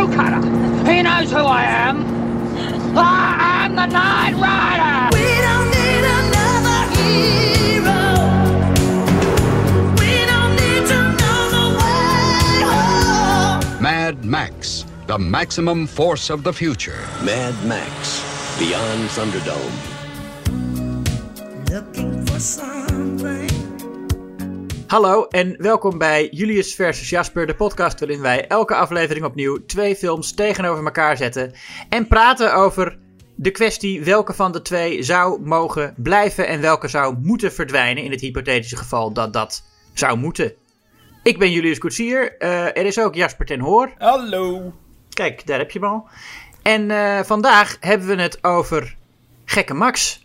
no cutter. He knows who I am. I am the Night Rider. We don't need another hero. We don't need to know the way home. Mad Max, the maximum force of the future. Mad Max, Beyond Thunderdome. Looking for something. Hallo en welkom bij Julius versus Jasper, de podcast waarin wij elke aflevering opnieuw twee films tegenover elkaar zetten en praten over de kwestie welke van de twee zou mogen blijven en welke zou moeten verdwijnen in het hypothetische geval dat dat zou moeten. Ik ben Julius Koetsier, eh, er is ook Jasper ten Hoor. Hallo. Kijk, daar heb je hem al. En eh, vandaag hebben we het over gekke Max.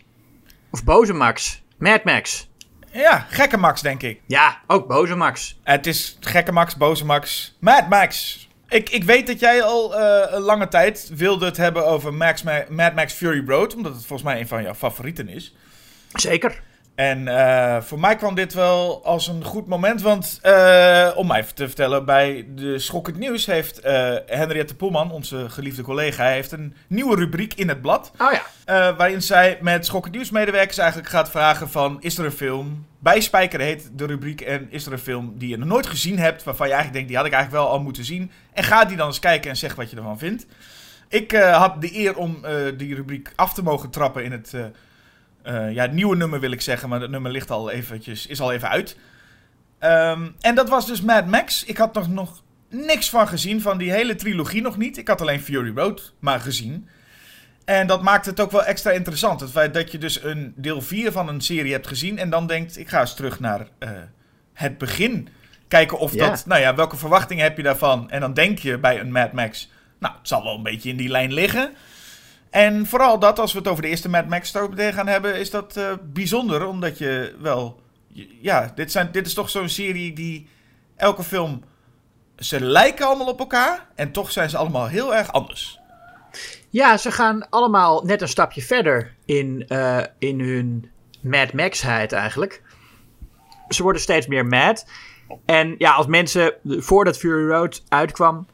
Of boze Max. Mad Max. Ja, gekke Max, denk ik. Ja, ook boze Max. Het is gekke Max, boze Max, Mad Max. Ik, ik weet dat jij al eh, een lange tijd wilde het hebben over Max, Ma- Mad Max Fury Road. Omdat het volgens mij een van jouw favorieten is. Zeker. En eh, voor mij kwam dit wel als een goed moment. Want eh, om mij te vertellen, bij de Schokkend Nieuws heeft eh, Henriette Poelman, onze geliefde collega, heeft een nieuwe rubriek in het blad. Oh ja. Waarin zij met Schokkend Nieuws medewerkers eigenlijk gaat vragen van... Is er een film, bij Spijker heet de rubriek... en is er een film die je nog nooit gezien hebt... waarvan je eigenlijk denkt, die had ik eigenlijk wel al moeten zien... en ga die dan eens kijken en zeg wat je ervan vindt. Ik had de eer om die rubriek af te mogen trappen in het... eh, ja, het nieuwe nummer wil ik zeggen, maar dat nummer ligt al eventjes, is al even uit. Ehm, en dat was dus Mad Max. Ik had nog, nog niks van gezien, van die hele trilogie nog niet. Ik had alleen Fury Road maar gezien. En dat maakt het ook wel extra interessant. Het feit dat je dus een deel 4 van een serie hebt gezien en dan denkt, ik ga eens terug naar eh, het begin. Kijken of Ja. dat, nou ja, welke verwachtingen heb je daarvan? En dan denk je bij een Mad Max, nou, het zal wel een beetje in die lijn liggen. En vooral dat, als we het over de eerste Mad Max meteen gaan hebben, is dat eh, bijzonder. Omdat je wel, ja, dit, zijn, dit is toch zo'n serie die elke film, ze lijken allemaal op elkaar en toch zijn ze allemaal heel erg anders. Ja, ze gaan allemaal net een stapje verder in, eh, in hun Mad Max-heid eigenlijk. Ze worden steeds meer mad. En ja, als mensen, voordat Fury Road uitkwam,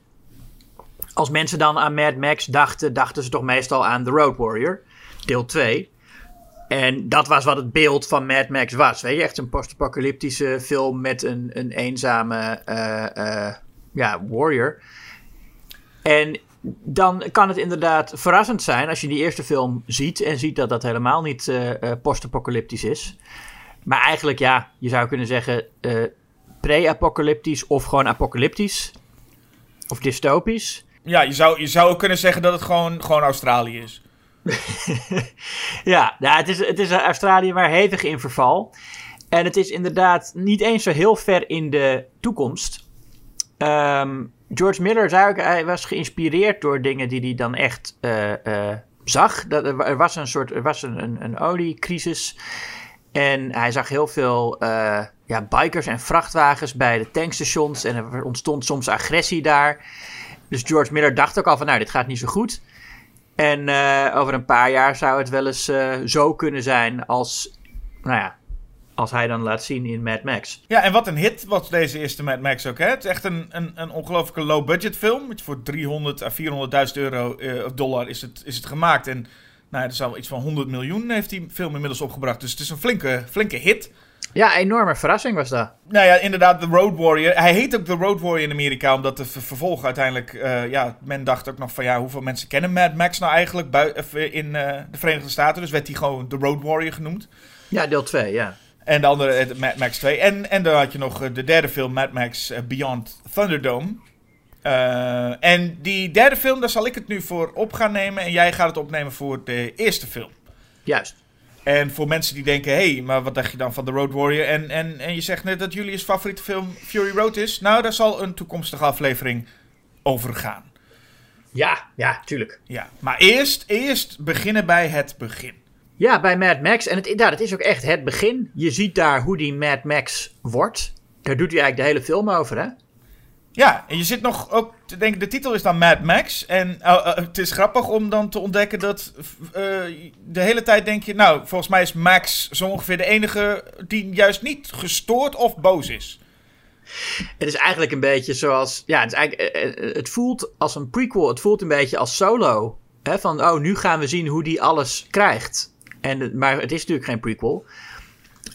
als mensen dan aan Mad Max dachten, dachten ze toch meestal aan The Road Warrior, deel 2. En dat was wat het beeld van Mad Max was. Weet je, echt een post-apocalyptische film met een, een eenzame eh, eh, ja, warrior. En dan kan het inderdaad verrassend zijn als je die eerste film ziet en ziet dat dat helemaal niet eh, post-apocalyptisch is. Maar eigenlijk, ja, je zou kunnen zeggen pre-apocalyptisch of gewoon apocalyptisch. Of dystopisch. Ja, je zou, je zou ook kunnen zeggen dat het gewoon, gewoon Australië is. Ja, ja het, is, het is Australië maar hevig in verval. En het is inderdaad niet eens zo heel ver in de toekomst. Ehm, George Miller zei ook, hij was geïnspireerd door dingen die hij dan echt eh, eh, zag. Dat, er, er was een soort, er was een, een, een oliecrisis. En hij zag heel veel eh, ja, bikers en vrachtwagens bij de tankstations. En er ontstond soms agressie daar. Dus George Miller dacht ook al van, nou, dit gaat niet zo goed. En eh, over een paar jaar zou het wel eens eh, zo kunnen zijn als, nou ja, als hij dan laat zien in Mad Max. Ja, en wat een hit was deze eerste Mad Max ook. Hè? Het is echt een, een, een ongelooflijke low-budget film. Voor 300 à 400.000 euro eh, of dollar is het, is het gemaakt. En nou, er zal iets van 100 miljoen heeft die film inmiddels opgebracht. Dus het is een flinke, flinke hit. Ja, enorme verrassing was dat. Nou ja, inderdaad, The Road Warrior. Hij heet ook The Road Warrior in Amerika, omdat de ver- vervolg uiteindelijk... eh, ja, men dacht ook nog van, ja, hoeveel mensen kennen Mad Max nou eigenlijk eh, in eh, de Verenigde Staten? Dus werd hij gewoon The Road Warrior genoemd. Ja, deel 2, ja. En de andere, Mad Max 2. En, en dan had je nog de derde film, Mad Max Beyond Thunderdome. En die derde film, daar zal ik het nu voor op gaan nemen. En jij gaat het opnemen voor de eerste film. Juist. En voor mensen die denken, hé, hey, maar wat dacht je dan van The Road Warrior? En, en, en je zegt net dat Julius' favoriete film Fury Road is. Nou, daar zal een toekomstige aflevering over gaan. Ja, ja, tuurlijk. Ja, maar eerst, eerst beginnen bij het begin. Ja, bij Mad Max. En het, ja, het is ook echt het begin. Je ziet daar hoe die Mad Max wordt. Daar doet hij eigenlijk de hele film over, hè? Ja, en je zit nog ook te denken, de titel is dan Mad Max. En uh, uh, het is grappig om dan te ontdekken dat uh, de hele tijd denk je, nou, volgens mij is Max zo ongeveer de enige die juist niet gestoord of boos is. Het is eigenlijk een beetje zoals. Ja, het, is eigenlijk, eh, eh, het voelt als een prequel. Het voelt een beetje als solo. Hè? Van, oh, nu gaan we zien hoe die alles krijgt. En, maar het is natuurlijk geen prequel.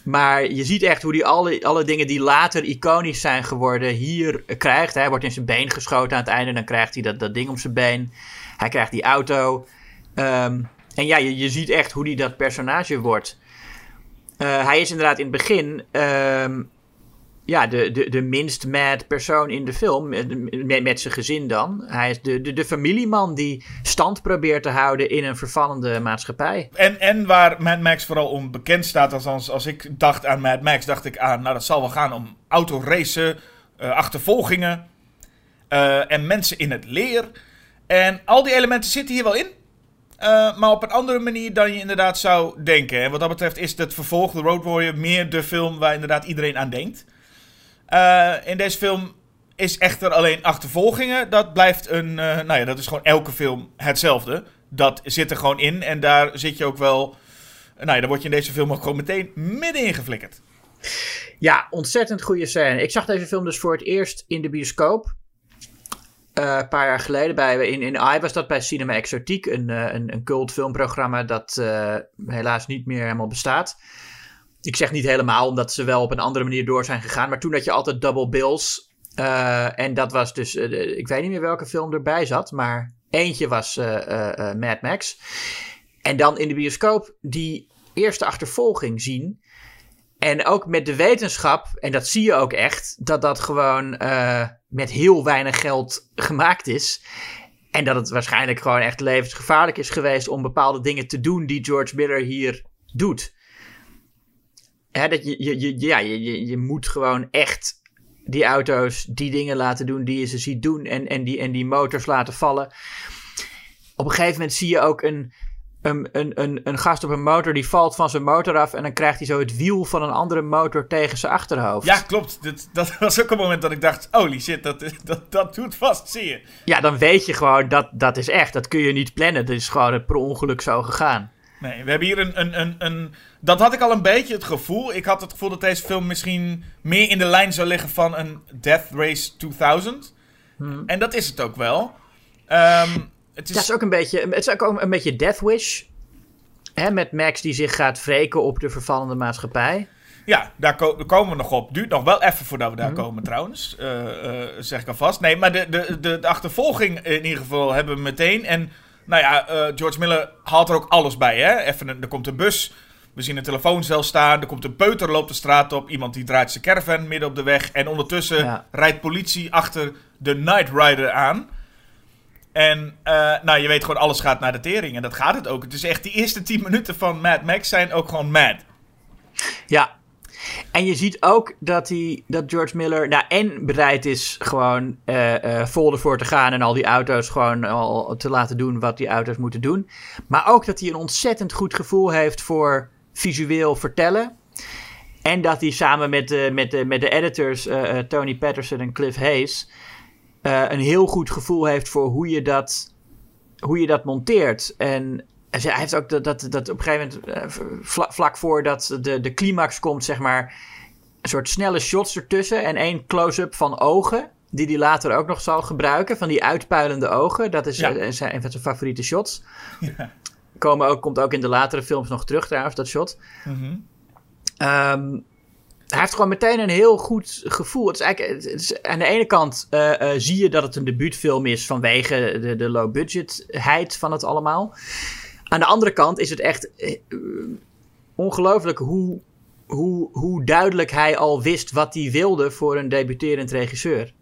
Maar je ziet echt hoe hij alle, alle dingen die later iconisch zijn geworden hier krijgt. Hij wordt in zijn been geschoten aan het einde. Dan krijgt hij dat, dat ding om zijn been. Hij krijgt die auto. Ehm, en ja, je, je ziet echt hoe hij dat personage wordt. Eh, hij is inderdaad in het begin ehm, ja, de, de, de minst mad persoon in de film. Met, met, met zijn gezin dan. Hij is de, de, de familieman die stand probeert te houden in een vervallende maatschappij. En, en waar Mad Max vooral om bekend staat, althans als ik dacht aan Mad Max, dacht ik aan, nou dat zal wel gaan om autoracen, eh, achtervolgingen eh, en mensen in het leer. En al die elementen zitten hier wel in, eh, maar op een andere manier dan je inderdaad zou denken. En wat dat betreft is het vervolg, The Road Warrior, meer de film waar inderdaad iedereen aan denkt. Eh, in deze film is echter alleen achtervolgingen. Dat blijft een. eh, nou ja, dat is gewoon elke film hetzelfde. Dat zit er gewoon in. En daar zit je ook wel. Nou ja, daar word je in deze film ook gewoon meteen middenin geflikkerd. Ja, ontzettend goede scène. Ik zag deze film dus voor het eerst in de bioscoop. Eh, een paar jaar geleden. Bij, in, in AI was dat bij Cinema Exotique. Een, een, een cult filmprogramma dat helaas niet meer helemaal bestaat. Ik zeg niet helemaal, omdat ze wel op een andere manier door zijn gegaan. Maar toen had je altijd double bills. Eh, en dat was dus... eh, de- ik weet niet meer welke film erbij zat. Maar eentje was eh, eh, eh, Mad Max. En dan in de bioscoop die eerste achtervolging zien. En ook met de wetenschap, en dat zie je ook echt, dat dat gewoon eh, met heel weinig geld gemaakt is. En dat het waarschijnlijk gewoon echt levensgevaarlijk is geweest om bepaalde dingen te doen die George Miller hier doet. Hè, dat je, je, je, ja, je, je, je moet gewoon echt die auto's die dingen laten doen die je ze ziet doen en, en, die, en die motors laten vallen. Op een gegeven moment zie je ook een, een, een, een, een gast op een motor die valt van zijn motor af en dan krijgt hij zo het wiel van een andere motor tegen zijn achterhoofd. Ja, klopt. Dat, dat was ook een moment dat ik dacht: holy shit, dat, dat, dat doet vast, zie je. Ja, dan weet je gewoon dat dat is echt. Dat kun je niet plannen. Dat is gewoon per ongeluk zo gegaan. Nee, we hebben hier een, een, een, een. Dat had ik al een beetje het gevoel. Ik had het gevoel dat deze film misschien meer in de lijn zou liggen van een Death Race 2000. En dat is het ook wel. Ehm, het is, Het is ook een beetje, het is ook een beetje Death Wish. Hè, met Max die zich gaat wreken op de vervallende maatschappij. Ja, daar, ko- daar komen we nog op. Duurt nog wel even voordat we daar komen, trouwens. Eh, eh, zeg ik alvast. Nee, maar de, de, de, de achtervolging in ieder geval hebben we meteen. En nou ja, eh, George Miller haalt er ook alles bij. Hè? Even een, er komt een bus. We zien een telefooncel staan. Er komt een peuter, loopt de straat op. Iemand die draait zijn caravan midden op de weg. En ondertussen Ja. rijdt politie achter de Night Rider aan. En eh, nou, je weet gewoon, alles gaat naar de tering. En dat gaat het ook. Het is echt, die eerste 10 minuten van Mad Max zijn ook gewoon mad. Ja. En je ziet ook dat, hij, dat George Miller nou, en bereid is gewoon eh, eh, vol ervoor te gaan en al die auto's gewoon al te laten doen wat die auto's moeten doen. Maar ook dat hij een ontzettend goed gevoel heeft voor visueel vertellen. En dat hij samen met de, met de, met de editors eh, Tony Patterson en Cliff Hayes een heel goed gevoel heeft voor hoe je dat, hoe je dat monteert. En hij heeft ook dat, dat, dat op een gegeven moment, eh, vla- vlak voordat de, de climax komt, zeg maar, een soort snelle shots ertussen en één close-up van ogen. Die hij later ook nog zal gebruiken, van die uitpuilende ogen. Dat is Ja. eh, zijn, een van zijn favoriete shots. Komen ook, komt ook in de latere films nog terug trouwens, dat shot. Mhm. Ehm, hij heeft gewoon meteen een heel goed gevoel. Het is eigenlijk, het is, aan de ene kant eh, zie je dat het een debuutfilm is vanwege de, de low budgetheid van het allemaal. Aan de andere kant is het echt eh, ongelooflijk hoe, hoe, hoe duidelijk hij al wist wat hij wilde voor een debuterend regisseur.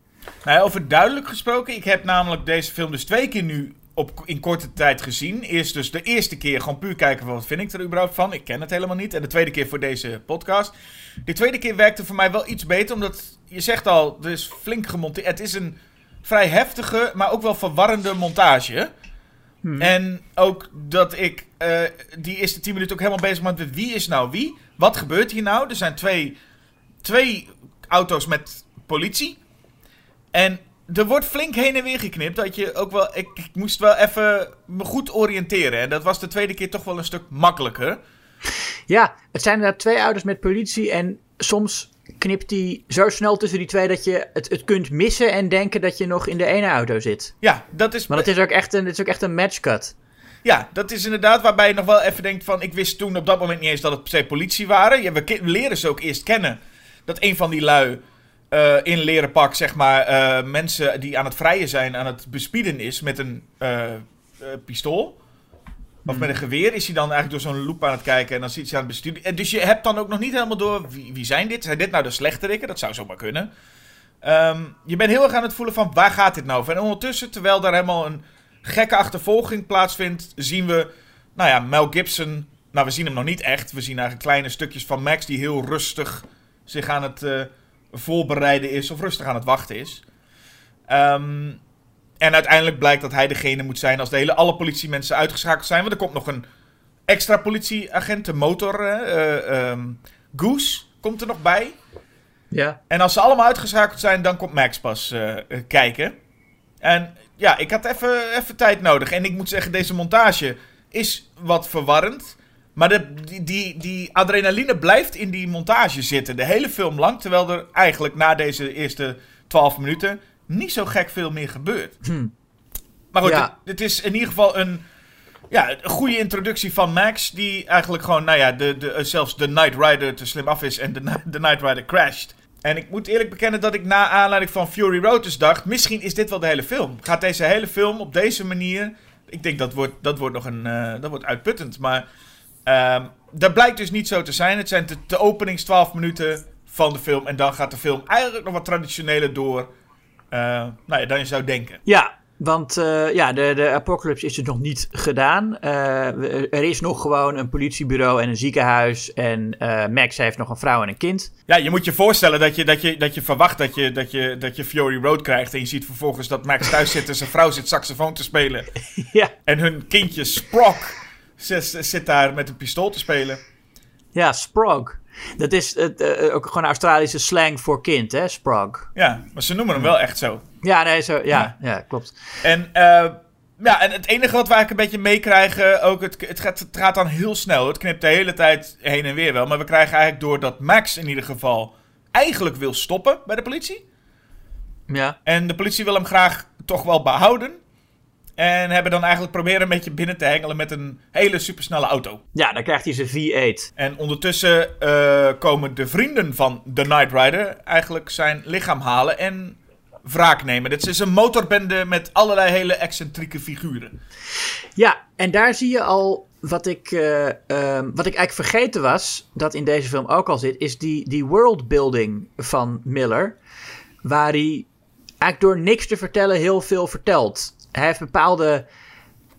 Nou over duidelijk gesproken. Ik heb namelijk deze film dus twee keer nu op, in korte tijd gezien. Eerst dus de eerste keer gewoon puur kijken van wat vind ik er überhaupt van. Ik ken het helemaal niet. En de tweede keer voor deze podcast. De tweede keer werkte voor mij wel iets beter. Omdat je zegt al, er is flink gemonteerd. Het is een vrij heftige, maar ook wel verwarrende montage. En ook dat ik eh, die eerste tien minuten ook helemaal bezig ben met wie is nou wie? Wat gebeurt hier nou? Er zijn twee, twee auto's met politie. En er wordt flink heen en weer geknipt. Dat je ook wel. Ik, ik moest wel even me goed oriënteren. En dat was de tweede keer toch wel een stuk makkelijker. Ja, het zijn inderdaad twee auto's met politie en soms knipt hij zo snel tussen die twee dat je het, het kunt missen en denken dat je nog in de ene auto zit. Ja, dat is, Maar het is ook echt een, het is ook echt een matchcut. ja, dat is inderdaad waarbij je nog wel even denkt van... Ik wist toen op dat moment niet eens dat het per se politie waren. Ja, we, leren ze ook eerst kennen. Dat een van die lui eh, in leren pak, zeg maar... eh, mensen die aan het vrijen zijn, aan het bespieden is met een eh, pistool. Of met een geweer is hij dan eigenlijk door zo'n loop aan het kijken en dan ziet hij aan het besturen. En dus je hebt dan ook nog niet helemaal door wie, wie zijn dit? Zijn dit nou de slechterikken? Dat zou zomaar kunnen. Ehm, je bent heel erg aan het voelen van waar gaat dit nou over? En ondertussen, terwijl daar helemaal een gekke achtervolging plaatsvindt, zien we, nou ja, Mel Gibson. Nou, we zien hem nog niet echt. We zien eigenlijk kleine stukjes van Max die heel rustig zich aan het eh, voorbereiden is of rustig aan het wachten is. Ehm, en uiteindelijk blijkt dat hij degene moet zijn als de hele, alle politiemensen uitgeschakeld zijn. Want er komt nog een extra politieagent, de motor, eh, eh, ehm, Goose, komt er nog bij. Ja. En als ze allemaal uitgeschakeld zijn, dan komt Max pas eh, eh, kijken. En ja, ik had even, even tijd nodig. En ik moet zeggen, deze montage is wat verwarrend. Maar de, die, die, die adrenaline blijft in die montage zitten. De hele film lang. Terwijl er eigenlijk na deze eerste 12 minuten niet zo gek veel meer gebeurt. Maar goed, Ja. het, het is in ieder geval een, ja, een goede introductie van Max. Die eigenlijk gewoon, nou ja, de, de, eh, zelfs de Knight Rider te slim af is. En de, de Knight Rider crasht. En ik moet eerlijk bekennen dat ik na aanleiding van Fury Road dus dacht... Misschien is dit wel de hele film. Gaat deze hele film op deze manier... Ik denk dat wordt, dat wordt nog een... eh, dat wordt uitputtend. Maar ehm, dat blijkt dus niet zo te zijn. Het zijn de, de openings 12 minuten van de film. En dan gaat de film eigenlijk nog wat traditioneler door... eh, nou ja, dan je zou denken. Ja, want eh, ja, de, de apocalypse is dus nog niet gedaan. Eh, er is nog gewoon een politiebureau en een ziekenhuis. En eh, Max heeft nog een vrouw en een kind. Ja, je moet je voorstellen dat je, dat je, dat je verwacht dat je, dat, je, dat je Fury Road krijgt. En je ziet vervolgens dat Max thuis zit en zijn vrouw zit saxofoon te spelen. ja. En hun kindje Sprock zit, zit daar met een pistool te spelen. Ja, Sprog. Dat is het, eh, ook gewoon Australische slang voor kind, hè? Sprog. Ja, maar ze noemen hem wel echt zo. Ja, nee, zo, ja, ja. klopt. En, eh, ja, en het enige wat wij eigenlijk een beetje meekrijgen, ook het, het, gaat, het gaat dan heel snel. Het knipt de hele tijd heen en weer wel. Maar we krijgen eigenlijk door dat Max in ieder geval eigenlijk wil stoppen bij de politie. Ja. En de politie wil hem graag toch wel behouden. En hebben dan eigenlijk proberen een beetje binnen te hengelen met een hele supersnelle auto. ja, dan krijgt hij zijn V8. En ondertussen eh, komen de vrienden van de Knight Rider eigenlijk zijn lichaam halen en wraak nemen. Dit is een motorbende met allerlei hele excentrieke figuren. Ja, en daar zie je al wat ik, eh, ehm, wat ik eigenlijk vergeten was, dat in deze film ook al zit, is die, die worldbuilding van Miller. Waar hij eigenlijk door niks te vertellen heel veel vertelt. Hij heeft bepaalde,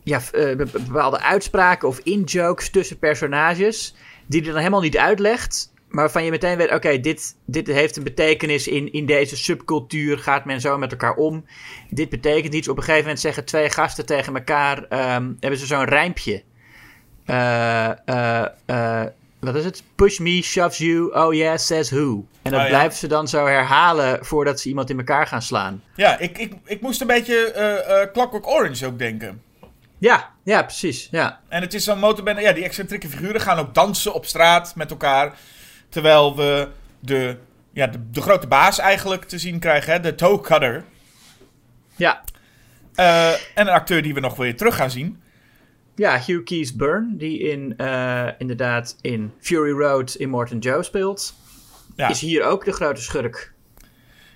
ja, eh, be- bepaalde uitspraken of in-jokes tussen personages, die hij dan helemaal niet uitlegt. Maar waarvan je meteen weet, oké, dit, dit heeft een betekenis in, in deze subcultuur. Gaat men zo met elkaar om? Dit betekent iets. Op een gegeven moment zeggen twee gasten tegen elkaar, ehm, hebben ze zo'n rijmpje. Eh, eh, wat is het? Push me, shoves you, oh yeah, says who. En dat Oh ja. blijven ze dan zo herhalen voordat ze iemand in elkaar gaan slaan. Ja, ik, ik, ik moest een beetje eh Clockwork Orange ook denken. Ja, ja, precies. Ja. En het is zo'n motorbende, ja, die excentrieke figuren gaan ook dansen op straat met elkaar. Terwijl we de, ja, de, de grote baas eigenlijk te zien krijgen, hè, de toe cutter. Ja. Eh, en een acteur die we nog weer terug gaan zien. Ja, Hugh Keys Byrne, die in, inderdaad in Fury Road in Morton Joe speelt, Ja. is hier ook de grote schurk.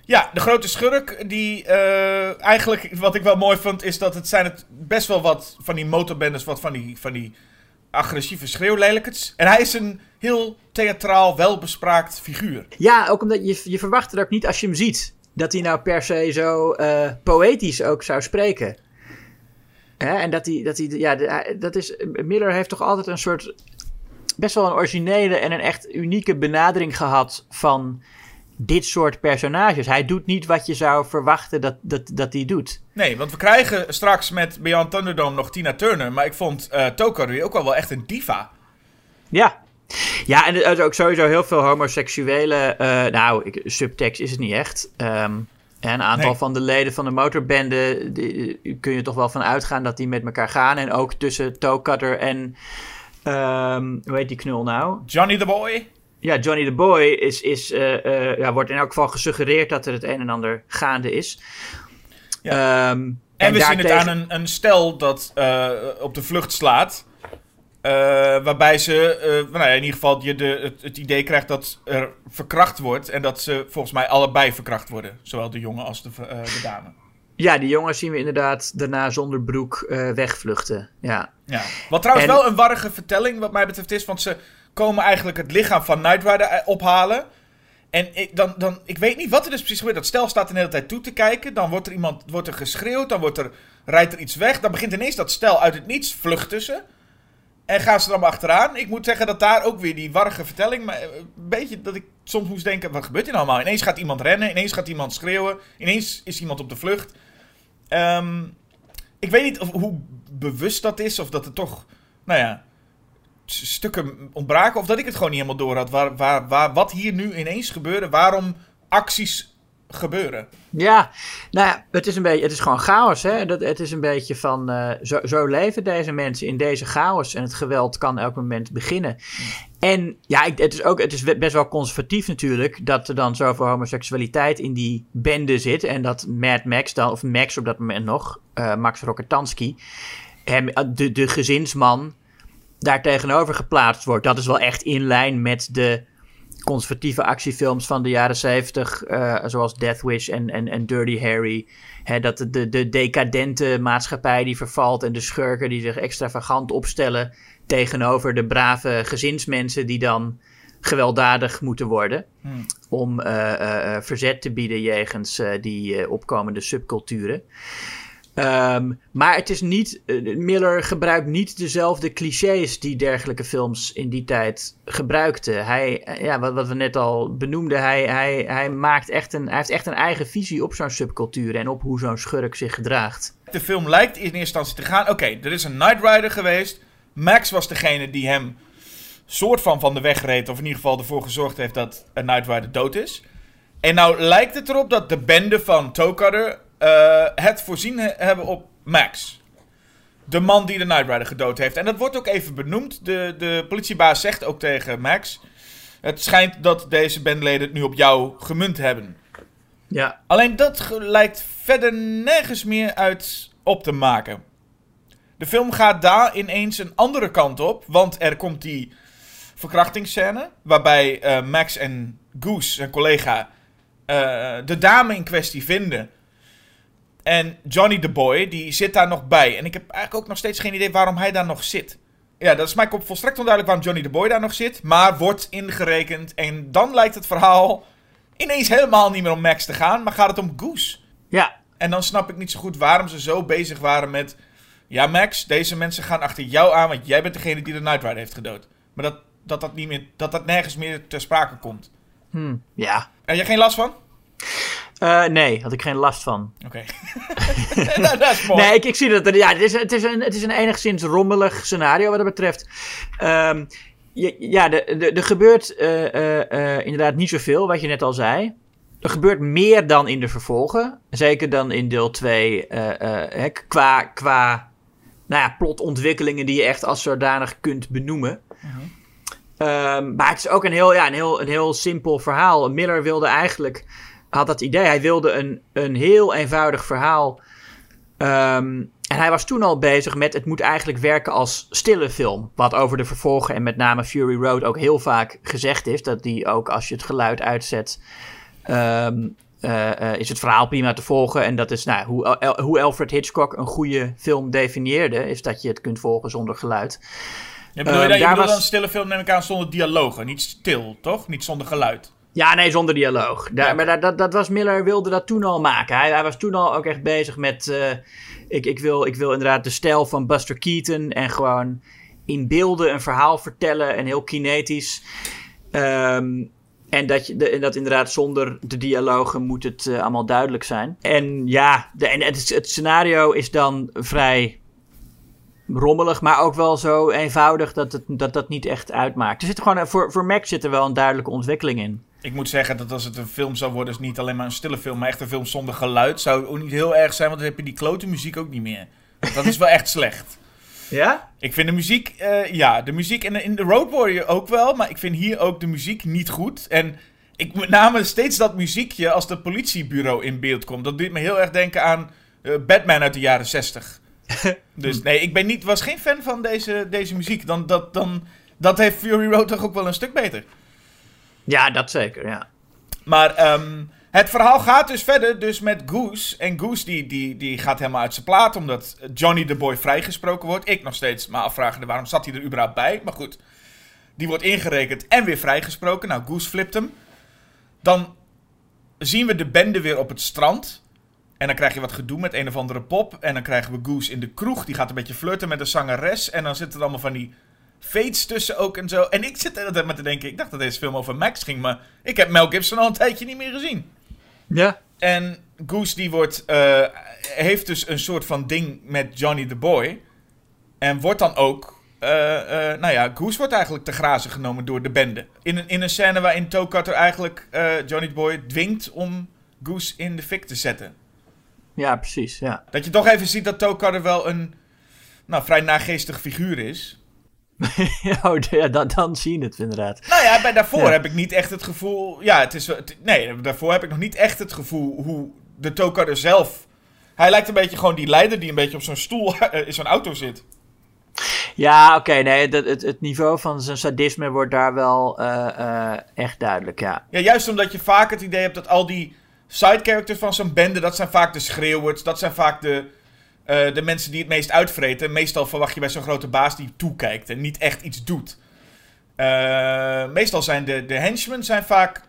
Ja, de grote schurk, die eh, eigenlijk, wat ik wel mooi vond, is dat het zijn het best wel wat van die motorbendes, wat van die, van die agressieve schreeuwlelijkers. En hij is een heel theatraal, welbespraakt figuur. Ja, ook omdat je, je verwacht het ook niet als je hem ziet. Dat hij nou per se zo eh, poëtisch ook zou spreken. Hè, en dat hij, dat hij, ja, dat is, Miller heeft toch altijd een soort, best wel een originele en een echt unieke benadering gehad van dit soort personages. Hij doet niet wat je zou verwachten dat, dat, dat hij doet. Nee, want we krijgen straks met Beyond Thunderdome nog Tina Turner. Maar ik vond uh, ook wel wel echt een diva. Ja. Ja, en er is ook sowieso heel veel homoseksuele... eh, nou, ik, subtekst is het niet echt. Ehm, en een aantal Nee. van de leden van de motorbende... Die, kun je toch wel van uitgaan dat die met elkaar gaan. En ook tussen Toe Cutter en... ehm, hoe heet die knul nou? Johnny the Boy. ja, Johnny the Boy is, is, eh, eh, ja, wordt in elk geval gesuggereerd dat er het een en ander gaande is. Ja. Ehm, En, we zien het aan een, een stel dat eh, op de vlucht slaat. Waarbij ze, nou ja, in ieder geval je de, het, het idee krijgt dat er verkracht wordt. En dat ze volgens mij allebei verkracht worden. Zowel de jongen als de, de dame. Ja, die jongens zien we inderdaad daarna zonder broek eh, wegvluchten. Ja. Ja. Wat trouwens En- wel een warrige vertelling wat mij betreft is. Want ze komen eigenlijk het lichaam van Knight Rider eh, ophalen. En ik, dan, dan, ik weet niet wat er dus precies gebeurt. Dat stel staat de hele tijd toe te kijken. Dan wordt er iemand wordt er geschreeuwd. Dan wordt er, rijdt er iets weg. Dan begint ineens dat stel uit het niets vlucht tussen. En gaan ze dan maar achteraan. Ik moet zeggen dat daar ook weer die warrige vertelling. Maar eh, een beetje dat ik soms moest denken: wat gebeurt hier nou allemaal? Ineens gaat iemand rennen. Ineens gaat iemand schreeuwen. Ineens is iemand op de vlucht. Ehm, ik weet niet of, hoe bewust dat is. Of dat er toch. Nou ja. Stukken ontbraken. Of dat ik het gewoon niet helemaal door had. Waar, waar, waar, wat hier nu ineens gebeurde. Waarom acties gebeuren. Ja, nou ja, het is, een beetje, het is gewoon chaos. Hè? Dat, het is een beetje van, eh, zo, zo leven deze mensen in deze chaos. En het geweld kan elk moment beginnen. En ja, het, is ook, het is best wel conservatief natuurlijk... dat er dan zoveel homoseksualiteit in die bende zit. En dat Mad Max dan, of Max op dat moment nog... eh, Max Rockatansky, hem, eh, de, de gezinsman... daar tegenover geplaatst wordt. Dat is wel echt in lijn met de conservatieve actiefilms van de jaren 70, eh, zoals Death Wish en, en, Dirty Harry. Dat de, de decadente maatschappij die vervalt en de schurken die zich extravagant opstellen tegenover de brave gezinsmensen die dan gewelddadig moeten worden. Hmm. Om eh, eh, eh, verzet te bieden jegens die opkomende subculturen. Ehm, maar het is niet. Miller gebruikt niet dezelfde clichés die dergelijke films in die tijd gebruikten. Hij, ja, wat, wat we net al benoemden, hij, hij, hij, maakt echt een, hij heeft echt een eigen visie op zo'n subcultuur en op hoe zo'n schurk zich gedraagt. De film lijkt in eerste instantie te gaan. Oké, er is een Knight Rider geweest. Max was degene die hem soort van van de weg reed. Of in ieder geval ervoor gezorgd heeft dat een Knight Rider dood is. En nou lijkt het erop dat de bende van Cutter eh, het voorzien he- hebben op Max. De man die de Knight Rider gedood heeft. En dat wordt ook even benoemd. De, de politiebaas zegt ook tegen Max... Het schijnt dat deze bandleden het nu op jou gemunt hebben. Ja, Alleen dat lijkt verder nergens meer uit op te maken. De film gaat daar ineens een andere kant op, want er komt die verkrachtingsscène. Waarbij eh, Max en Goose, zijn collega, eh, de dame in kwestie vinden. En Johnny the Boy, die zit daar nog bij. En ik heb eigenlijk ook nog steeds geen idee waarom hij daar nog zit. Ja, dat is mij volstrekt onduidelijk waarom Johnny the Boy daar nog zit. Maar wordt ingerekend. En dan lijkt het verhaal ineens helemaal niet meer om Max te gaan, maar gaat het om Goose. ja, En dan snap ik niet zo goed waarom ze zo bezig waren met... Ja, Max, deze mensen gaan achter jou aan, want jij bent degene die de Knight Rider heeft gedood. Maar dat dat, dat, niet meer, dat, dat nergens meer ter sprake komt. hm, ja. Heb jij geen last van? Eh, nee, had ik geen last van. Oké. nou, dat is mooi. Nee, ik, ik zie dat. er- Ja, het is, het, is een, het is een enigszins rommelig scenario wat dat betreft. Ehm, ja, ja, er- gebeurt eh, eh, eh, inderdaad niet zoveel, wat je net al zei. Er gebeurt meer dan in de vervolgen. Zeker dan in deel 2. hè, qua, qua nou ja, plotontwikkelingen die je echt als zodanig kunt benoemen. Ehm, maar het is ook een heel, ja, een, heel, een heel simpel verhaal. Miller wilde eigenlijk, had dat idee, hij wilde een, een heel eenvoudig verhaal. Ehm, en hij was toen al bezig met het moet eigenlijk werken als stille film. Wat over de vervolgen en met name Fury Road ook heel vaak gezegd is. Dat die ook als je het geluid uitzet, ehm, eh, eh, is het verhaal prima te volgen. En dat is nou, hoe, El- hoe Alfred Hitchcock een goede film definieerde. Is dat je het kunt volgen zonder geluid. Ja, bedoel je, Ehm, dat, je bedoelt was- een stille film, neem ik aan, zonder dialogen. Niet stil, toch? Niet zonder geluid. Ja, nee, zonder dialoog. Daar, Ja. Maar dat, dat, dat was Miller wilde dat toen al maken. Hij, hij was toen al ook echt bezig met. eh, ik, ik, wil, ik wil inderdaad de stijl van Buster Keaton en gewoon in beelden een verhaal vertellen en heel kinetisch. Ehm, en dat, je, de, en dat inderdaad zonder de dialogen moet het eh, allemaal duidelijk zijn. En ja, de, en het, het scenario is dan vrij rommelig, maar ook wel zo eenvoudig dat het, dat, dat niet echt uitmaakt. Er zit gewoon, voor, voor Max zit er wel een duidelijke ontwikkeling in. Ik moet zeggen dat als het een film zou worden, is het niet alleen maar een stille film, maar echt een film zonder geluid, zou ook niet heel erg zijn, want dan heb je die klote muziek ook niet meer. Dat is wel echt slecht. Ja? Ik vind de muziek, eh, ja, de muziek in, in The Road Warrior ook wel, maar ik vind hier ook de muziek niet goed. En ik met name steeds dat muziekje als het politiebureau in beeld komt. Dat doet me heel erg denken aan eh, Batman uit de jaren 60. dus nee, ik ben niet, was geen fan van deze, deze muziek. Dan, dat, dan, dat heeft Fury Road toch ook wel een stuk beter. Ja, dat zeker, ja. Maar ehm, het verhaal gaat dus verder dus met Goose. En Goose die, die, die gaat helemaal uit zijn plaat omdat Johnny the Boy vrijgesproken wordt. Ik nog steeds me afvragen waarom zat hij er überhaupt bij. Maar goed, die wordt ingerekend en weer vrijgesproken. Nou, Goose flipt hem. Dan zien we de bende weer op het strand. En dan krijg je wat gedoe met een of andere pop. En dan krijgen we Goose in de kroeg. Die gaat een beetje flirten met de zangeres. En dan zitten er allemaal van die fates tussen ook en zo. En ik zit er altijd maar te denken... Ik dacht dat deze film over Max ging, maar... Ik heb Mel Gibson al een tijdje niet meer gezien. Ja. En Goose die wordt, eh, heeft dus een soort van ding met Johnny the Boy. En wordt dan ook, eh, eh, nou ja, Goose wordt eigenlijk te grazen genomen door de bende. In een, in een scène waarin Toe Cutter eigenlijk Johnny the Boy dwingt om Goose in de fik te zetten. Ja, precies, ja. Dat je toch even ziet dat Toe Cutter wel een, nou, vrij nageestig figuur is. oh, ja dan, dan zie je het inderdaad. Nou ja, bij daarvoor Ja. heb ik niet echt het gevoel. Ja, het is. het- nee, daarvoor heb ik nog niet echt het gevoel hoe de Tokarder zelf. Hij lijkt een beetje gewoon die leider die een beetje op zo'n stoel eh, in zo'n auto zit. Ja, oké, nee, dat, het, het niveau van zijn sadisme wordt daar wel eh, eh, echt duidelijk, ja. Ja, juist omdat je vaak het idee hebt dat al die side characters van zo'n bende, dat zijn vaak de schreeuwers, dat zijn vaak de, eh, de mensen die het meest uitvreten. Meestal verwacht je bij zo'n grote baas die toekijkt en niet echt iets doet. Eh, meestal zijn de, de henchmen zijn vaak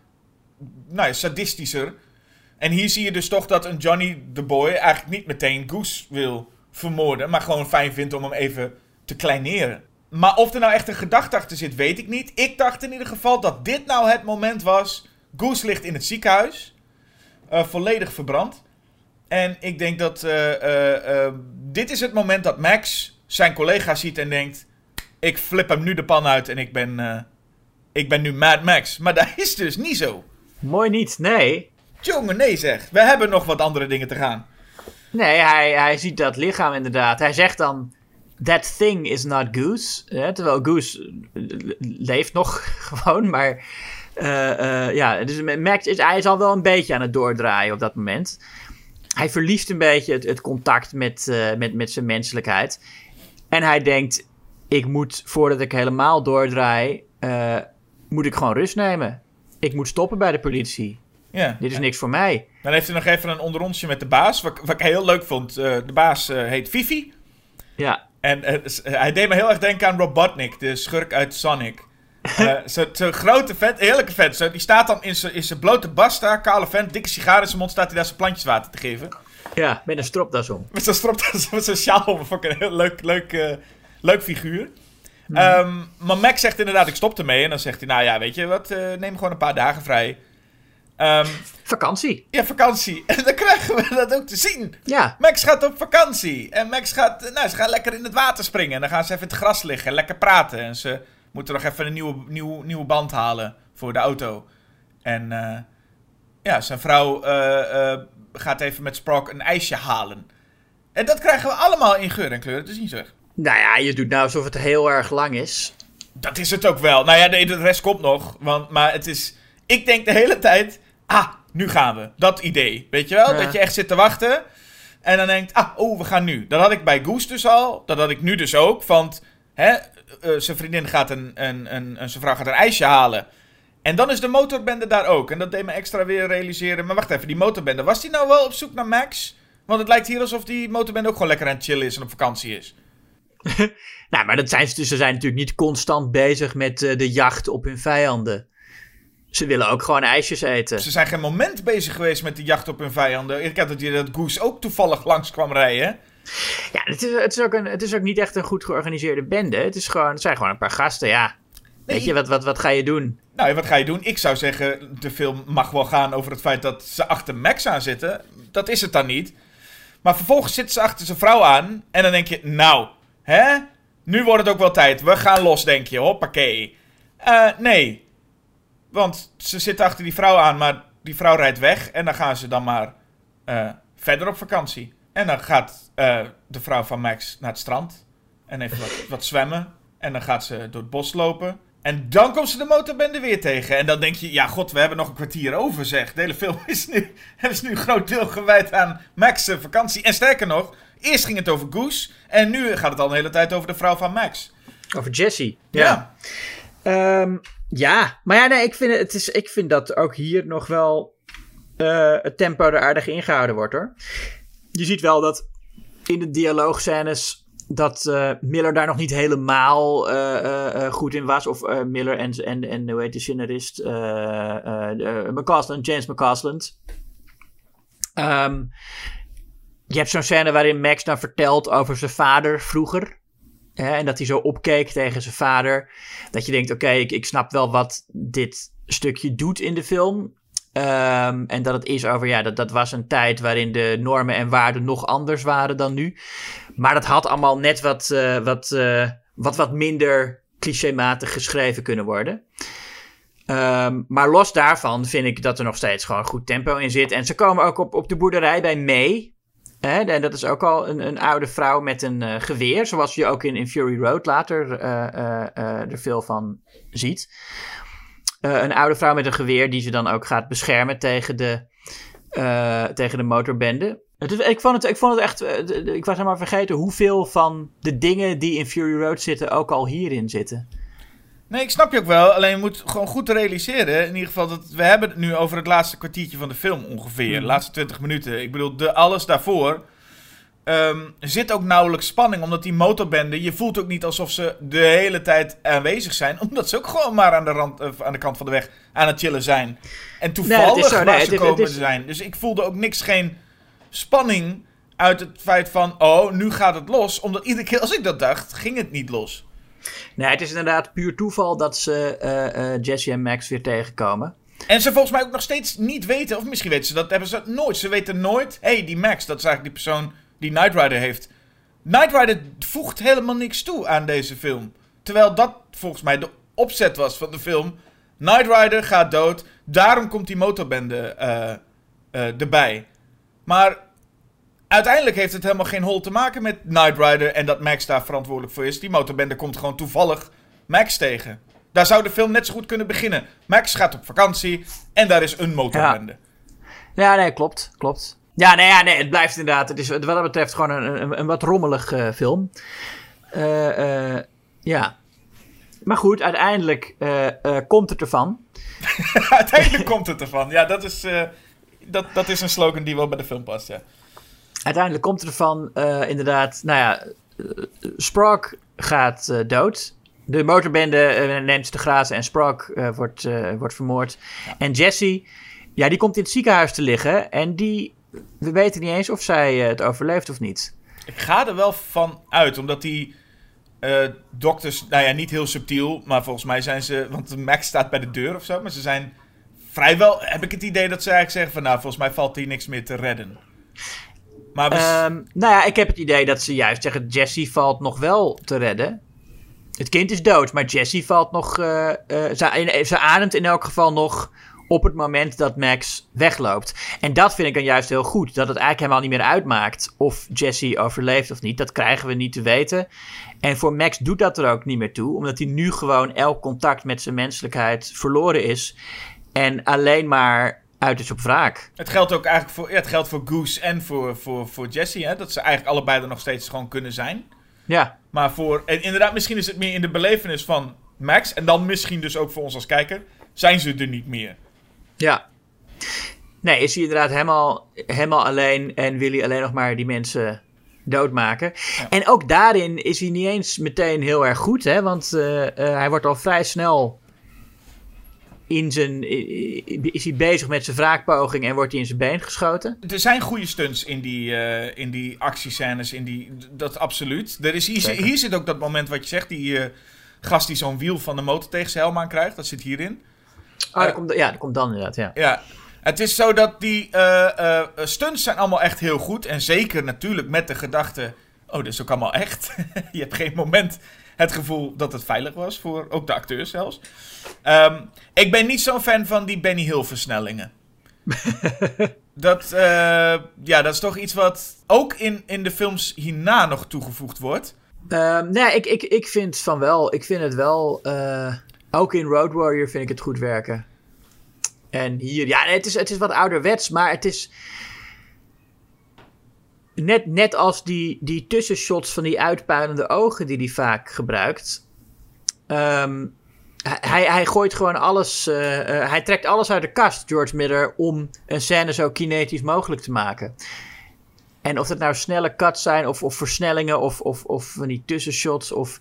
nou sadistischer. En hier zie je dus toch dat een Johnny the Boy eigenlijk niet meteen Goose wil vermoorden, maar gewoon fijn vindt om hem even te kleineren. Maar of er nou echt een gedachte achter zit, weet ik niet. Ik dacht in ieder geval dat dit nou het moment was. Goose ligt in het ziekenhuis. eh, volledig verbrand. En ik denk dat eh, eh, eh, dit is het moment dat Max zijn collega ziet en denkt... Ik flip hem nu de pan uit en ik ben, ik ben nu Mad Max. Maar dat is dus niet zo. Mooi niet, nee. Jongen, nee zeg. We hebben nog wat andere dingen te gaan. Nee, hij, hij ziet dat lichaam inderdaad. Hij zegt dan, that thing is not Goose. Terwijl Goose leeft nog gewoon, maar... ja, dus Max is, hij is al wel een beetje aan het doordraaien op dat moment. Hij verliest een beetje het, het contact met, eh, met, met zijn menselijkheid. En hij denkt, ik moet, voordat ik helemaal doordraai, eh, moet ik gewoon rust nemen. Ik moet stoppen bij de politie. Ja. Dit is niks voor mij. Dan heeft hij nog even een onderrondje met de baas. Wat, wat ik heel leuk vond. Eh, de baas heet Fifi. Ja, En hij deed me heel erg denken aan Robotnik, de schurk uit Sonic. Eh, Zo'n zo grote vent, heerlijke vent. Zo, die staat dan in zijn blote basta, kale vent, dikke sigaar in zijn mond, staat hij daar zijn plantjes water te geven. ja met een stropdas om. Met zo'n strop, met zo'n sjaal om. Vond ik een heel leuk, leuk, eh, leuk figuur. Ehm, maar Max zegt inderdaad, ik stop ermee. En dan zegt hij, nou ja, weet je wat, eh, neem gewoon een paar dagen vrij. Ehm, Vakantie. ja, vakantie. En dan krijgen we dat ook te zien. Ja, Max gaat op vakantie. En Max gaat, nou, ze gaan lekker in het water springen. En dan gaan ze even in het gras liggen en lekker praten. En ze moeten nog even een nieuwe, nieuwe, nieuwe band halen voor de auto. En eh, ja, zijn vrouw eh, eh, gaat even met Sprock een ijsje halen. En dat krijgen we allemaal in geur en kleur te zien, zeg. nou ja, je doet nou alsof het heel erg lang is. Dat is het ook wel. Nou ja, nee, de rest komt nog. Want, maar het is... Ik denk de hele tijd... Ah, nu gaan we. Dat idee. Weet je wel? Ja. Dat je echt zit te wachten. En dan denkt... Ah, oh, we gaan nu. Dat had ik bij Goose dus al. Dat had ik nu dus ook. Want... Hè, eh, zijn vriendin gaat een, een, een, een... Zijn vrouw gaat een ijsje halen. En dan is de motorbende daar ook. En dat deed me extra weer realiseren. Maar wacht even, die motorbende. Was die nou wel op zoek naar Max? Want het lijkt hier alsof die motorbende ook gewoon lekker aan het chillen is en op vakantie is. Nou, maar dat zijn ze, ze zijn natuurlijk niet constant bezig met eh, de jacht op hun vijanden. Ze willen ook gewoon ijsjes eten. Ze zijn geen moment bezig geweest met de jacht op hun vijanden. Ik had idee dat Goose ook toevallig langs kwam rijden. Ja, het is, het, is ook een, het is ook niet echt een goed georganiseerde bende. Het, is gewoon, het zijn gewoon een paar gasten, ja. Weet je, wat, wat, wat ga je doen? Nou, wat ga je doen? Ik zou zeggen, de film mag wel gaan over het feit dat ze achter Max aan zitten. Dat is het dan niet. Maar vervolgens zitten ze achter zijn vrouw aan. En dan denk je, nou, hè? Nu wordt het ook wel tijd. We gaan los, denk je. Hoppakee. Eh, nee. Want ze zitten achter die vrouw aan, maar die vrouw rijdt weg. En dan gaan ze dan maar eh, verder op vakantie. En dan gaat eh, de vrouw van Max naar het strand. En even wat, wat zwemmen. En dan gaat ze door het bos lopen. En dan komt ze de motorbende weer tegen. En dan denk je, ja god, we hebben nog een kwartier over zeg. De hele film is nu, is nu een groot deel gewijd aan Max' vakantie. En sterker nog, eerst ging het over Goose. En nu gaat het al een hele tijd over de vrouw van Max. Over Jesse. Ja. Ehm, ja, maar ja, nee, ik vind, het is, ik vind dat ook hier nog wel eh, het tempo er aardig ingehouden wordt hoor. Je ziet wel dat in de dialoogscènes dat eh, Miller daar nog niet helemaal eh, eh, goed in was. Of Miller en, en, en hoe heet de scenarist? McCausland, James McCausland. Ehm, je hebt zo'n scène waarin Max dan vertelt over zijn vader vroeger. Hè, en dat hij zo opkeek tegen zijn vader. Dat je denkt, oké, ik, ik snap wel wat dit stukje doet in de film. Ehm, en dat het is over, ja, dat, dat was een tijd waarin de normen en waarden nog anders waren dan nu. Maar dat had allemaal net wat, eh, wat, eh, wat, wat minder clichématig geschreven kunnen worden. Ehm, maar los daarvan vind ik dat er nog steeds gewoon goed tempo in zit. En ze komen ook op, op de boerderij bij May. Hè, en dat is ook al een, een oude vrouw met een eh, geweer. Zoals je ook in, in Fury Road later er veel van ziet. Eh, een oude vrouw met een geweer die ze dan ook gaat beschermen tegen de, eh, tegen de motorbende. Het is, ik, vond het, ik vond het echt. eh, ik was helemaal vergeten hoeveel van de dingen die in Fury Road zitten ook al hierin zitten. Nee, ik snap je ook wel. Alleen je moet gewoon goed realiseren. In ieder geval, dat we hebben het nu over het laatste kwartiertje van de film ongeveer. De laatste 20 minuten. Ik bedoel, de, alles daarvoor. Ehm, zit ook nauwelijks spanning. Omdat die motorbende, je voelt ook niet alsof ze de hele tijd aanwezig zijn. Omdat ze ook gewoon maar aan de, rand, eh, aan de kant van de weg aan het chillen zijn. En toevallig Nee, zo. ze is- komen is- zijn. Dus ik voelde ook niks, geen spanning uit het feit van... Oh, nu gaat het los. Omdat iedere keer als ik dat dacht, ging het niet los. Nee, het is inderdaad puur toeval dat ze eh, eh, Jesse en Max weer tegenkomen. En ze volgens mij ook nog steeds niet weten, of misschien weten ze dat, hebben ze nooit. Ze weten nooit, hé, hey, die Max, dat is eigenlijk die persoon die Knight Rider heeft. Knight Rider voegt helemaal niks toe aan deze film. Terwijl dat volgens mij de opzet was van de film. Knight Rider gaat dood, daarom komt die motorbende eh, eh, erbij. Maar uiteindelijk heeft het helemaal geen hol te maken met Knight Rider en dat Max daar verantwoordelijk voor is. Die motorbende komt gewoon toevallig Max tegen. Daar zou de film net zo goed kunnen beginnen. Max gaat op vakantie en daar is een motorbende. Ja, nee, klopt. Klopt. Ja, nee, ja, nee, het blijft inderdaad. Het is wat dat betreft gewoon een, een, een wat rommelig eh, film. Eh, ja. Maar goed, uiteindelijk komt het ervan. Uiteindelijk komt het ervan. Ja, dat is, dat, dat is een slogan die wel bij de film past, ja. Uiteindelijk komt het ervan, inderdaad. Nou ja, Sprague gaat dood. De motorbende neemt de grazen en Sprague wordt, wordt vermoord. En Jessie, ja, die komt in het ziekenhuis te liggen. En die, we weten niet eens of zij eh, het overleeft of niet. Ik ga er wel van uit, omdat die eh, dokters, nou ja, niet heel subtiel, maar volgens mij zijn ze, want Max staat bij de deur of zo, maar ze zijn vrijwel, heb ik het idee dat ze eigenlijk zeggen van, nou, volgens mij valt hier niks meer te redden. Maar we, Ehm, nou ja, ik heb het idee dat ze juist zeggen: Jessie valt nog wel te redden. Het kind is dood, maar Jessie valt nog. eh, ze, ze ademt in elk geval nog op het moment dat Max wegloopt. En dat vind ik dan juist heel goed. Dat het eigenlijk helemaal niet meer uitmaakt of Jessie overleeft of niet. Dat krijgen we niet te weten. En voor Max doet dat er ook niet meer toe, omdat hij nu gewoon elk contact met zijn menselijkheid verloren is. En alleen maar uit is op wraak. het geldt ook eigenlijk voor, ja, het geldt voor Goose en voor, voor, voor Jesse, hè, dat ze eigenlijk allebei er nog steeds gewoon kunnen zijn. Ja, Maar voor, en inderdaad, misschien is het meer in de belevenis van Max, en dan misschien dus ook voor ons als kijker, zijn ze er niet meer. Ja. Nee, is hij inderdaad helemaal, helemaal alleen en wil hij alleen nog maar die mensen doodmaken. En ook daarin is hij niet eens meteen heel erg goed, hè? Want eh, eh, hij wordt al vrij snel in zijn. Is hij bezig met zijn wraakpoging en wordt hij in zijn been geschoten? Er zijn goede stunts in die, eh, in die actiescènes, in die, dat absoluut. Er is, hier, hier zit ook dat moment wat je zegt, die gast die zo'n wiel van de motor tegen zijn helm aan krijgt, dat zit hierin. Oh, dat komt, ja, dat komt dan inderdaad, ja. Ja, het is zo dat die eh, eh, stunts zijn allemaal echt heel goed. En zeker natuurlijk met de gedachte, oh, dit is ook allemaal echt. je hebt geen moment het gevoel dat het veilig was, voor ook de acteurs zelfs. Ehm, ik ben niet zo'n fan van die Benny Hill versnellingen. dat, eh, ja, dat is toch iets wat ook in, in de films hierna nog toegevoegd wordt. Ehm, nee, ik, ik, ik vind van wel. Ik vind het wel. Ook in Road Warrior vind ik het goed werken. En hier, ja, het is, het is wat ouderwets, maar het is. Net, net als die, die tussenshots van die uitpuilende ogen die hij vaak gebruikt. Ehm, hij, hij gooit gewoon alles. eh, eh, hij trekt alles uit de kast, George Miller, om een scène zo kinetisch mogelijk te maken. En of het nou snelle cuts zijn, of, of versnellingen, of, of, of van die tussenshots, of.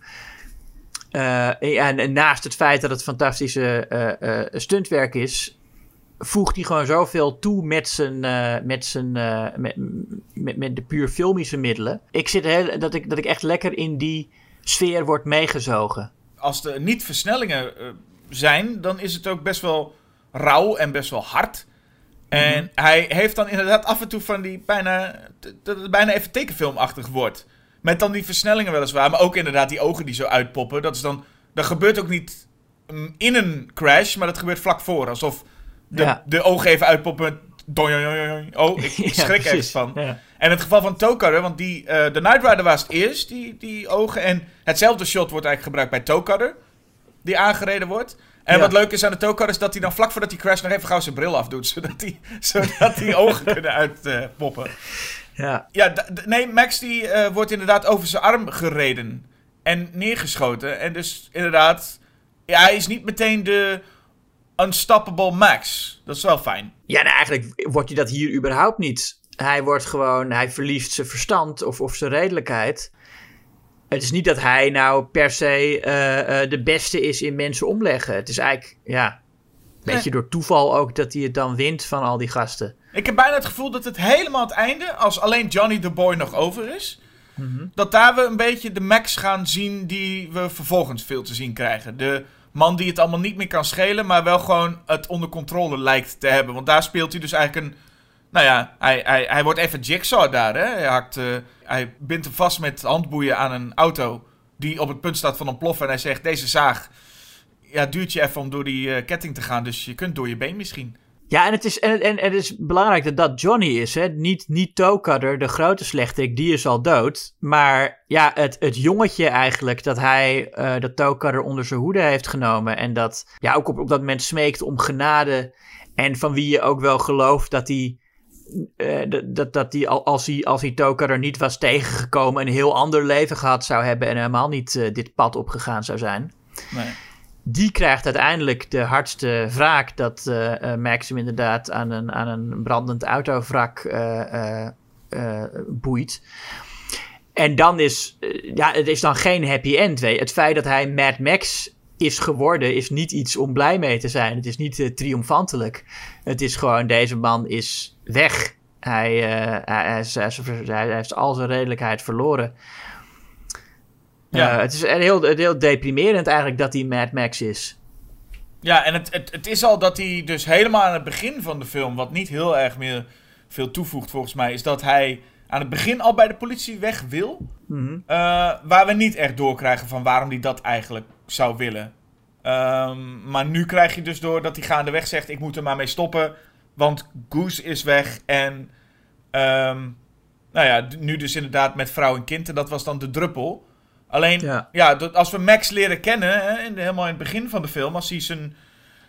Eh, en, en naast het feit dat het fantastische eh, eh, stuntwerk is, voegt hij gewoon zoveel toe met zijn, met, zijn met, met, met de puur filmische middelen. Ik zit heel, dat, ik, dat ik echt lekker in die sfeer word meegezogen. Als er niet versnellingen zijn, dan is het ook best wel rauw en best wel hard. En hij heeft dan inderdaad af en toe van die bijna, dat het bijna even tekenfilmachtig wordt. Met dan die versnellingen weliswaar, maar ook inderdaad die ogen die zo uitpoppen. Dat is dan, dat gebeurt ook niet mm, in een crash, maar dat gebeurt vlak voor. Alsof de, Ja. de ogen even uitpoppen Oh, ik schrik precies. ergens van. Ja. En het geval van Tokar, want die, eh, de Knight Rider was het eerst, die, die ogen. En hetzelfde shot wordt eigenlijk gebruikt bij Tokar, die aangereden wordt. En Ja. wat leuk is aan de Tokar is dat hij dan vlak voordat hij crasht nog even gauw zijn bril afdoet. Zodat die, zodat die ogen kunnen uitpoppen. Ja. ja, nee, Max die eh, wordt inderdaad over zijn arm gereden. En neergeschoten. En dus inderdaad, ja, hij is niet meteen de unstoppable Max. Dat is wel fijn. Ja, nou, eigenlijk wordt hij dat hier überhaupt niet. Hij wordt gewoon, hij verliest zijn verstand of, of zijn redelijkheid. Het is niet dat hij nou per se eh, eh, de beste is in mensen omleggen. Het is eigenlijk, ja, een beetje door toeval ook dat hij het dan wint van al die gasten. Ik heb bijna het gevoel dat het helemaal het einde, als alleen Johnny the Boy nog over is, dat daar we een beetje de Max gaan zien die we vervolgens veel te zien krijgen. De man die het allemaal niet meer kan schelen, maar wel gewoon het onder controle lijkt te hebben. Want daar speelt hij dus eigenlijk een. Nou ja, hij, hij, hij wordt even jigsaw daar, hè? Hij, hakt, eh, hij bindt hem vast met handboeien aan een auto die op het punt staat van ontploffen. En hij zegt: Deze zaag ja, duurt je even om door die eh, ketting te gaan, dus je kunt door je been misschien. Ja, en het is, en, en, het is belangrijk dat dat Johnny is. Hè? Niet, niet Tokader, de grote slechterik, die is al dood. Maar ja, het, het jongetje eigenlijk, dat hij, eh dat Tokader onder zijn hoede heeft genomen. En dat ja, ook op, op dat moment smeekt om genade. En van wie je ook wel gelooft dat hij, eh, dat, dat, al- als hij, als hij niet was tegengekomen, een heel ander leven gehad zou hebben. En helemaal niet eh, dit pad opgegaan zou zijn Nee. Die krijgt uiteindelijk de hardste wraak dat eh, eh, Max hem inderdaad aan een, aan een brandend autovrak eh, boeit. En dan is, ja, het is dan geen happy end. Weet. Het feit dat hij Mad Max is geworden, is niet iets om blij mee te zijn. Het is niet triomfantelijk. Het is gewoon, deze man is weg. Hij, hij, hij heeft al zijn redelijkheid verloren. Ja. Ja. het is heel, heel deprimerend eigenlijk dat hij Mad Max is. Ja, en het, het, het is al dat hij dus helemaal aan het begin van de film, wat niet heel erg meer veel toevoegt volgens mij, is dat hij aan het begin al bij de politie weg wil. Mhm. Eh, waar we niet echt doorkrijgen van waarom hij dat eigenlijk zou willen. Ehm, maar nu krijg je dus door dat hij gaandeweg zegt: Ik moet er maar mee stoppen. Want Goose is weg. En ehm, nou ja, nu dus inderdaad met vrouw en kind. En dat was dan de druppel. Alleen, ja, als we Max leren kennen, hè, helemaal in het begin van de film, als hij zijn,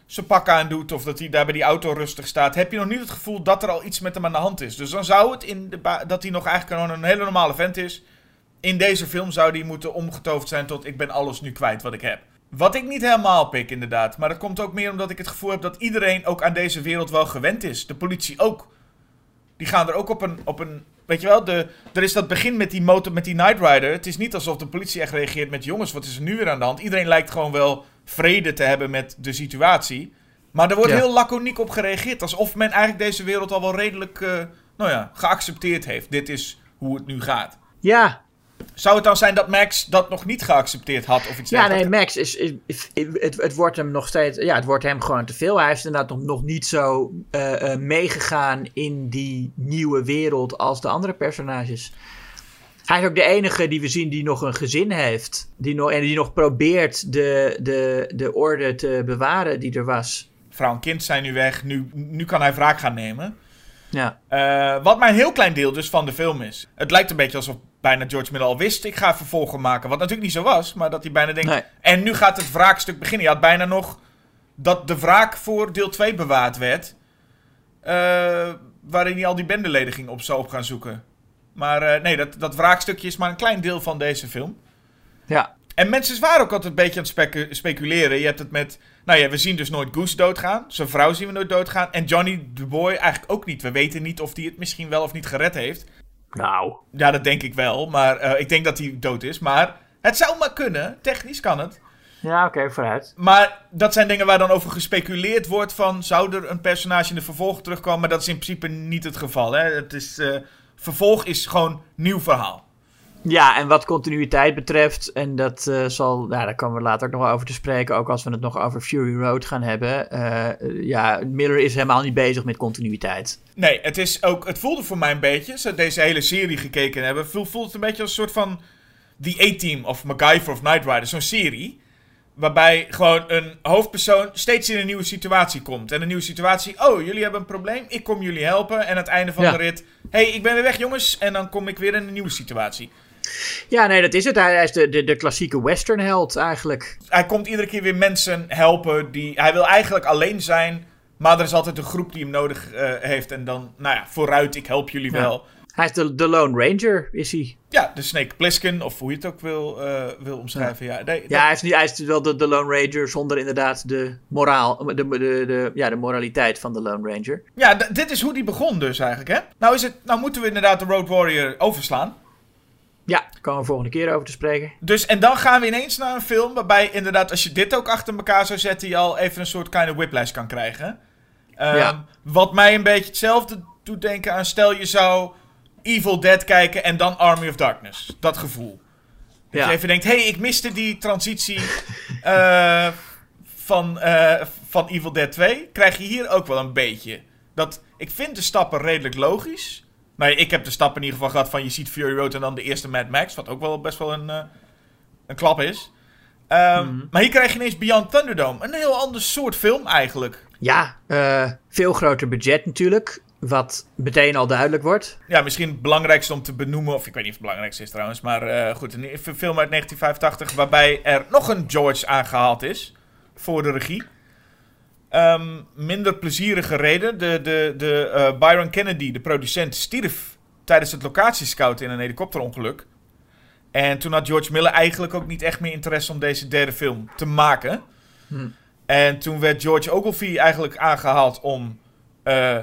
zijn pak aandoet of dat hij daar bij die auto rustig staat, heb je nog niet het gevoel dat er al iets met hem aan de hand is. Dus dan zou het in de dat hij nog eigenlijk gewoon een hele normale vent is. In deze film zou die moeten omgetoverd zijn tot ik ben alles nu kwijt wat ik heb. Wat ik niet helemaal pik inderdaad. Maar dat komt ook meer omdat ik het gevoel heb dat iedereen ook aan deze wereld wel gewend is. De politie ook. Die gaan er ook op een... Op een weet je wel, de, er is dat begin met die motor, met die Night Rider. Het is niet alsof de politie echt reageert met... Jongens, wat is er nu weer aan de hand? Iedereen lijkt gewoon wel vrede te hebben met de situatie. Maar er wordt Ja. heel laconiek op gereageerd. Alsof men eigenlijk deze wereld al wel redelijk... eh, nou ja, geaccepteerd heeft. Dit is hoe het nu gaat. Ja, Zou het dan zijn dat Max dat nog niet geaccepteerd had of iets ja nee? Max is, is, is- het, het wordt hem nog steeds, ja, het wordt hem gewoon te veel. Hij is inderdaad nog, nog niet zo eh, eh, meegegaan in die nieuwe wereld als de andere personages. Hij is ook de enige die we zien die nog een gezin heeft. Die nog, en die nog probeert de, de, de orde te bewaren die er was. Vrouw en kind zijn nu weg. Nu, nu kan hij wraak gaan nemen. Ja, Eh, wat maar een heel klein deel dus van de film is. Het lijkt een beetje alsof bijna George Miller al wist, ik ga vervolgen maken. Wat natuurlijk niet zo was, maar dat hij bijna denkt... Nee. En nu gaat het wraakstuk beginnen. Je had bijna nog dat de wraak voor deel 2 bewaard werd. eh, waarin hij al die bendeleden ging op zou op gaan zoeken. Maar eh, nee, dat, dat wraakstukje is maar een klein deel van deze film. Ja. En mensen waren ook altijd een beetje aan het specu- speculeren. Je hebt het met... Nou ja, we zien dus nooit Goose doodgaan. Zijn vrouw zien we nooit doodgaan. En Johnny the Boy eigenlijk ook niet. We weten niet of hij het misschien wel of niet gered heeft. Nou. Ja, dat denk ik wel. Maar eh, ik denk dat hij dood is. Maar het zou maar kunnen. Technisch kan het. Ja, oké, vooruit. Maar dat zijn dingen waar dan over gespeculeerd wordt van... zou er een personage in de vervolg terugkomen? Maar dat is in principe niet het geval. Hè? Het is, eh, vervolg is gewoon nieuw verhaal. Ja, en wat continuïteit betreft, en dat eh, zal, nou, daar komen we later ook nog wel over te spreken, ook als we het nog over Fury Road gaan hebben. eh, ja, Miller is helemaal niet bezig met continuïteit. Nee, het, is ook, het voelde voor mij een beetje... Zo deze hele serie gekeken hebben... voel- voelt het een beetje als een soort van... The A-Team of MacGyver of Knight Rider. Zo'n serie... Waarbij gewoon een hoofdpersoon steeds in een nieuwe situatie komt. En een nieuwe situatie. Oh, jullie hebben een probleem. Ik kom jullie helpen. En aan het einde van Ja. de rit. hey, ik ben weer weg, jongens. En dan kom ik weer in een nieuwe situatie. Ja, nee, dat is het. Hij, is de, de, de klassieke westernheld eigenlijk. Hij komt iedere keer weer mensen helpen. Die, hij wil eigenlijk alleen zijn. Maar er is altijd een groep die hem nodig eh, heeft. En dan, nou ja, vooruit, ik help jullie Ja. wel. Hij is de, de Lone Ranger, is hij. Ja, de Snake Plissken, of hoe je het ook wil, eh, wil omschrijven. Ja, nee, Ja, hij is, niet, hij is wel de, de Lone Ranger zonder inderdaad de moraal, de, de, de, ja, de moraliteit van de Lone Ranger. Ja, dit is hoe die begon dus eigenlijk, hè? Nou, is het, nou moeten we inderdaad de Road Warrior overslaan. Ja, daar komen we volgende keer over te spreken. Dus, en dan gaan we ineens naar een film waarbij inderdaad, als je dit ook achter elkaar zou zetten, je al even een soort kind of whiplash kan krijgen. Ehm, Ja. Wat mij een beetje hetzelfde doet denken aan, stel je zou Evil Dead kijken en dan Army of Darkness. Dat gevoel. Dat Ja. je even denkt, hé, hey, ik miste die transitie eh, van, eh, van Evil Dead 2. Krijg je hier ook wel een beetje. Dat, ik vind de stappen redelijk logisch. Nou ik heb de stappen in ieder geval gehad van je ziet Fury Road en dan de eerste Mad Max. Wat ook wel best wel een, eh, een klap is. Ehm, Mhm. Maar hier krijg je ineens Beyond Thunderdome. Een heel ander soort film eigenlijk. Ja, eh, veel groter budget natuurlijk. Wat meteen al duidelijk wordt. Ja, misschien het belangrijkste om te benoemen, of ik weet niet of het belangrijkste is trouwens, maar eh, goed, een film uit 1985 waarbij er nog een George aangehaald is voor de regie. Ehm, minder plezierige reden. De, de, de, eh, Byron Kennedy, de producent, stierf tijdens het locatiescouten in een helikopterongeluk. En toen had George Miller eigenlijk ook niet echt meer interesse om deze derde film te maken. Hm. En toen werd George Ogilvy eigenlijk aangehaald om eh,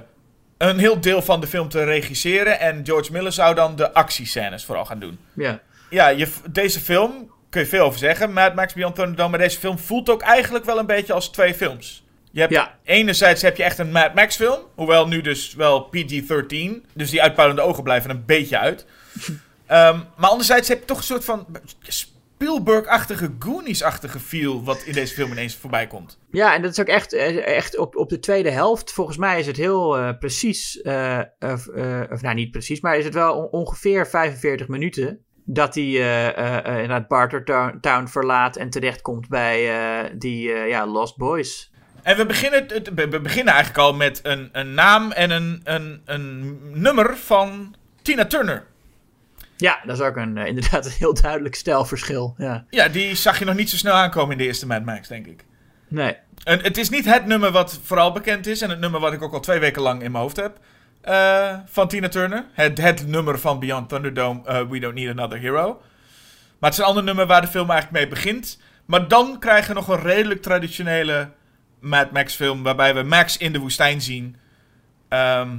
een heel deel van de film te regisseren. En George Miller zou dan de actiescènes vooral gaan doen. Ja. Ja, je, deze film, kun je veel over zeggen, Mad Max Beyond Thunderdome. Maar deze film voelt ook eigenlijk wel een beetje als twee films. Je hebt, Ja. Enerzijds heb je echt een Mad Max film. Hoewel nu dus wel PG-13. Dus die uitpuilende ogen blijven een beetje uit. Ehm, maar anderzijds heb je toch een soort van Spielberg-achtige, Goonies-achtige feel... wat in deze film ineens voorbij komt. Ja, en dat is ook echt, eh, echt op, op de tweede helft. Volgens mij is het heel eh, precies, eh, of, of nou niet precies, maar is het wel on- ongeveer 45 minuten dat hij eh, eh, inderdaad Barter Town, Town verlaat en terechtkomt bij die ja, Lost Boys. En we beginnen, het- we beginnen eigenlijk al met een, een naam en een, een, een nummer van Tina Turner. Ja, dat is ook een, eh, inderdaad een heel duidelijk stijlverschil. Ja. Ja, die zag je nog niet zo snel aankomen in de eerste Mad Max, denk ik. Nee. En het is niet het nummer wat vooral bekend is. En het nummer wat ik ook al twee weken lang in mijn hoofd heb. eh, van Tina Turner. Het, het nummer van Beyond Thunderdome, eh, We Don't Need Another Hero. Maar het is een ander nummer waar de film eigenlijk mee begint. Maar dan krijgen we nog een redelijk traditionele Mad Max film. Waarbij we Max in de woestijn zien. Ehm,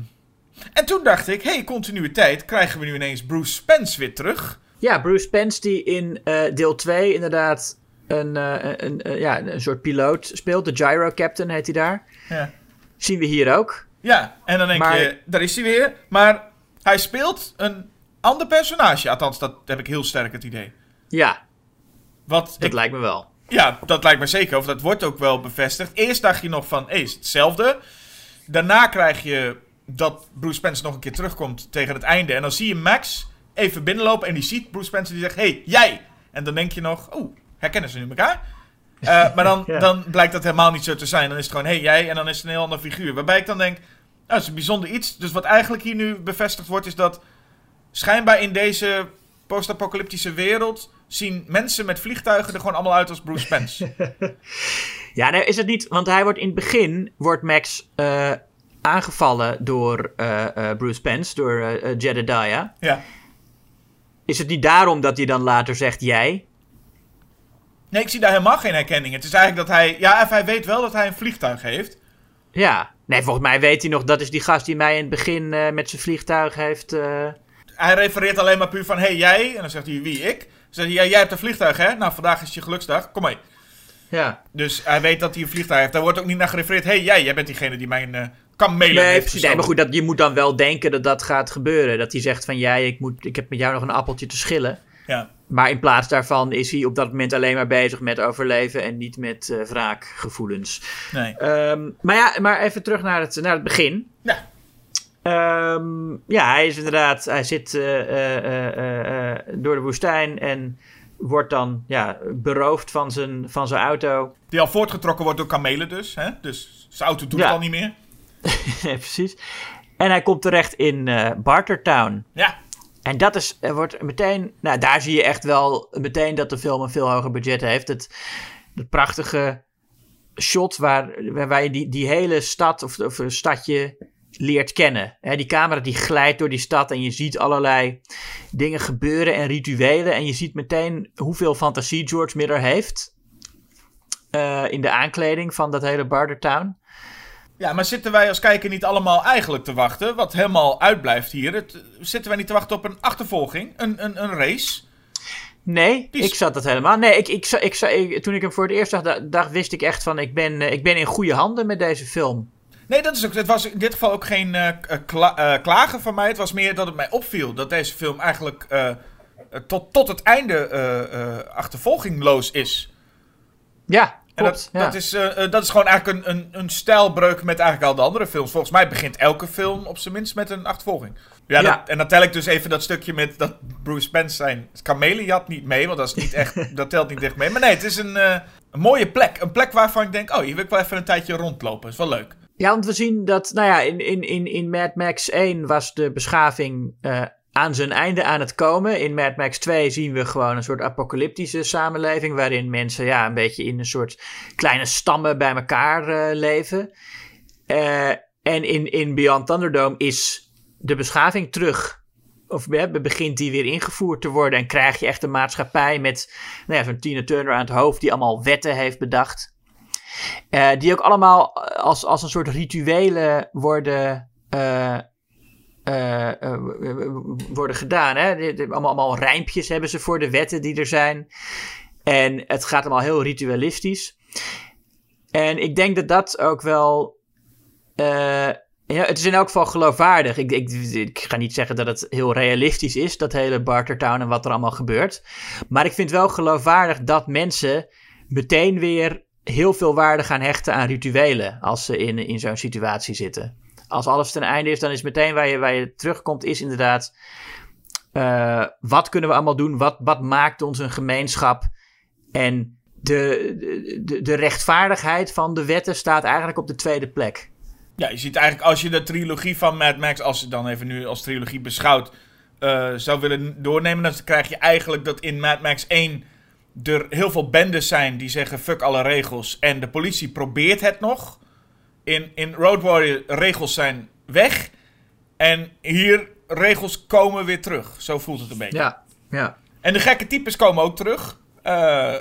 en toen dacht ik, hey, continuïteit. Krijgen we nu ineens Bruce Spence weer terug? Ja, Bruce Spence die in eh, deel 2 inderdaad een, eh, een, een, ja, een soort piloot speelt. De Gyro Captain heet hij daar. Ja. Zien we hier ook. Ja, en dan denk Maar- je, daar is hij weer. Maar hij speelt een ander personage. Althans, dat heb ik heel sterk het idee. Ja, Wat dat ik, lijkt me wel. Ja, dat lijkt me zeker. Of dat wordt ook wel bevestigd. Eerst dacht je nog van, hé, is het hetzelfde? Daarna krijg je dat Bruce Spencer nog een keer terugkomt tegen het einde. En dan zie je Max even binnenlopen en die ziet Bruce Spencer die zegt, hé, hey, jij! En dan denk je nog, oeh, herkennen ze nu elkaar? Eh, maar dan, Ja. dan blijkt dat helemaal niet zo te zijn. Dan is het gewoon, hé, hey, jij, en dan is het een heel ander figuur. Waarbij ik dan denk, nou, dat is een bijzonder iets. Dus wat eigenlijk hier nu bevestigd wordt, is dat schijnbaar in deze post-apocalyptische wereld zien mensen met vliegtuigen er gewoon allemaal uit als Bruce Spence. Ja, nee, is het niet, want hij wordt in het begin, wordt Max eh, aangevallen door eh, eh, Bruce Spence, door Jedediah. ja. Is het niet daarom dat hij dan later zegt jij? Nee, ik zie daar helemaal geen herkenning. Het is eigenlijk dat hij... Ja, hij weet wel dat hij een vliegtuig heeft. Ja. Nee, volgens mij weet hij nog, dat is die gast die mij in het begin met zijn vliegtuig heeft... Hij refereert alleen maar puur van, hey, jij. En dan zegt hij, wie, ik? Zegt hij, ja, jij hebt een vliegtuig, hè? Nou, vandaag is je geluksdag. Kom mee. ja. Dus hij weet dat hij een vliegtuig heeft. Daar wordt ook niet naar gerefereerd. hey, jij, jij bent diegene die mijn uh, kamelen Nee, heeft precies. Nee, maar goed, dat, je moet dan wel denken dat dat gaat gebeuren. Dat hij zegt van, jij, ik, moet, ik heb met jou nog een appeltje te schillen. Ja. Maar in plaats daarvan is hij op dat moment alleen maar bezig met overleven en niet met eh, wraakgevoelens. Nee. Ehm, maar ja, maar even terug naar het, naar het begin. Ja. Ehm, ja, hij is inderdaad, hij zit eh, eh, eh, door de woestijn en wordt dan ja, beroofd van zijn, van zijn auto. Die al voortgetrokken wordt door kamelen dus. Hè? Dus zijn auto doet Ja. het al niet meer. Ja, precies. En hij komt terecht in eh Bartertown. Ja. En dat is, er wordt meteen, nou daar zie je echt wel meteen dat de film een veel hoger budget heeft. Het, het prachtige shot waar, waar, waar je die, die hele stad of, of een stadje leert kennen. Die camera die glijdt door die stad en je ziet allerlei dingen gebeuren en rituelen. En je ziet meteen hoeveel fantasie George Miller heeft eh, in de aankleding van dat hele Bartertown. Ja, maar zitten wij als kijker niet allemaal eigenlijk te wachten? Wat helemaal uitblijft hier. Het, zitten wij niet te wachten op een achtervolging? Een, een, een race? Nee, is- ik zat dat helemaal. Nee, ik, ik, ik, toen ik hem voor het eerst zag, dacht, wist ik echt van: ik ben, eh, ik ben in goede handen met deze film. Nee, dat is ook, het was in dit geval ook geen kla- eh, klagen van mij. Het was meer dat het mij opviel dat deze film eigenlijk tot, tot het einde achtervolgingloos is. Ja, En klopt. dat, ja. dat, is, dat is gewoon eigenlijk een, een, een stijlbreuk met eigenlijk al de andere films. Volgens mij begint elke film op zijn minst met een achtervolging. Ja, Ja. Dat, en dan tel ik dus even dat stukje met dat Bruce Spence zijn kameliejat niet mee. Want dat is niet echt, dat telt niet echt mee. Maar nee, het is een, een mooie plek. Een plek waarvan ik denk, oh, hier wil ik wel even een tijdje rondlopen. is wel leuk. Ja, want we zien dat, nou ja, in, in, in, in Mad Max 1 was de beschaving eh, aan zijn einde aan het komen. In Mad Max 2 zien we gewoon een soort apocalyptische samenleving. waarin mensen ja, een beetje in een soort kleine stammen bij elkaar eh, leven. Eh, en in, in Beyond Thunderdome is de beschaving terug. Of begint die weer ingevoerd te worden. En krijg je echt een maatschappij met nou ja, zo'n Tina Turner aan het hoofd. die allemaal wetten heeft bedacht. Eh, die ook allemaal als, als een soort rituelen worden, eh, eh, eh, worden gedaan. Hè? Allemaal, allemaal rijmpjes hebben ze voor de wetten die er zijn. En het gaat allemaal heel ritualistisch. En ik denk dat dat ook wel. eh, ja, het is in elk geval geloofwaardig. Ik, ik, ik ga niet zeggen dat het heel realistisch is, dat hele Bartertown en wat er allemaal gebeurt. Maar ik vind wel geloofwaardig dat mensen meteen weer heel veel waarde gaan hechten aan rituelen als ze in, in zo'n situatie zitten. Als alles ten einde is, dan is meteen waar je, waar je terugkomt, is inderdaad. eh, wat kunnen we allemaal doen? Wat, wat maakt ons een gemeenschap? En de, de, de rechtvaardigheid van de wetten staat eigenlijk op de tweede plek. Ja, je ziet eigenlijk als je de trilogie van Mad Max, als je dan even nu als trilogie beschouwt, eh, zou willen doornemen, dan krijg je eigenlijk dat in Mad Max 1 er heel veel bendes zijn die zeggen fuck alle regels en de politie probeert het nog. In, in Road Warrior regels zijn weg en hier regels komen weer terug. Zo voelt het een beetje. Ja, ja. En de gekke types komen ook terug. Eh,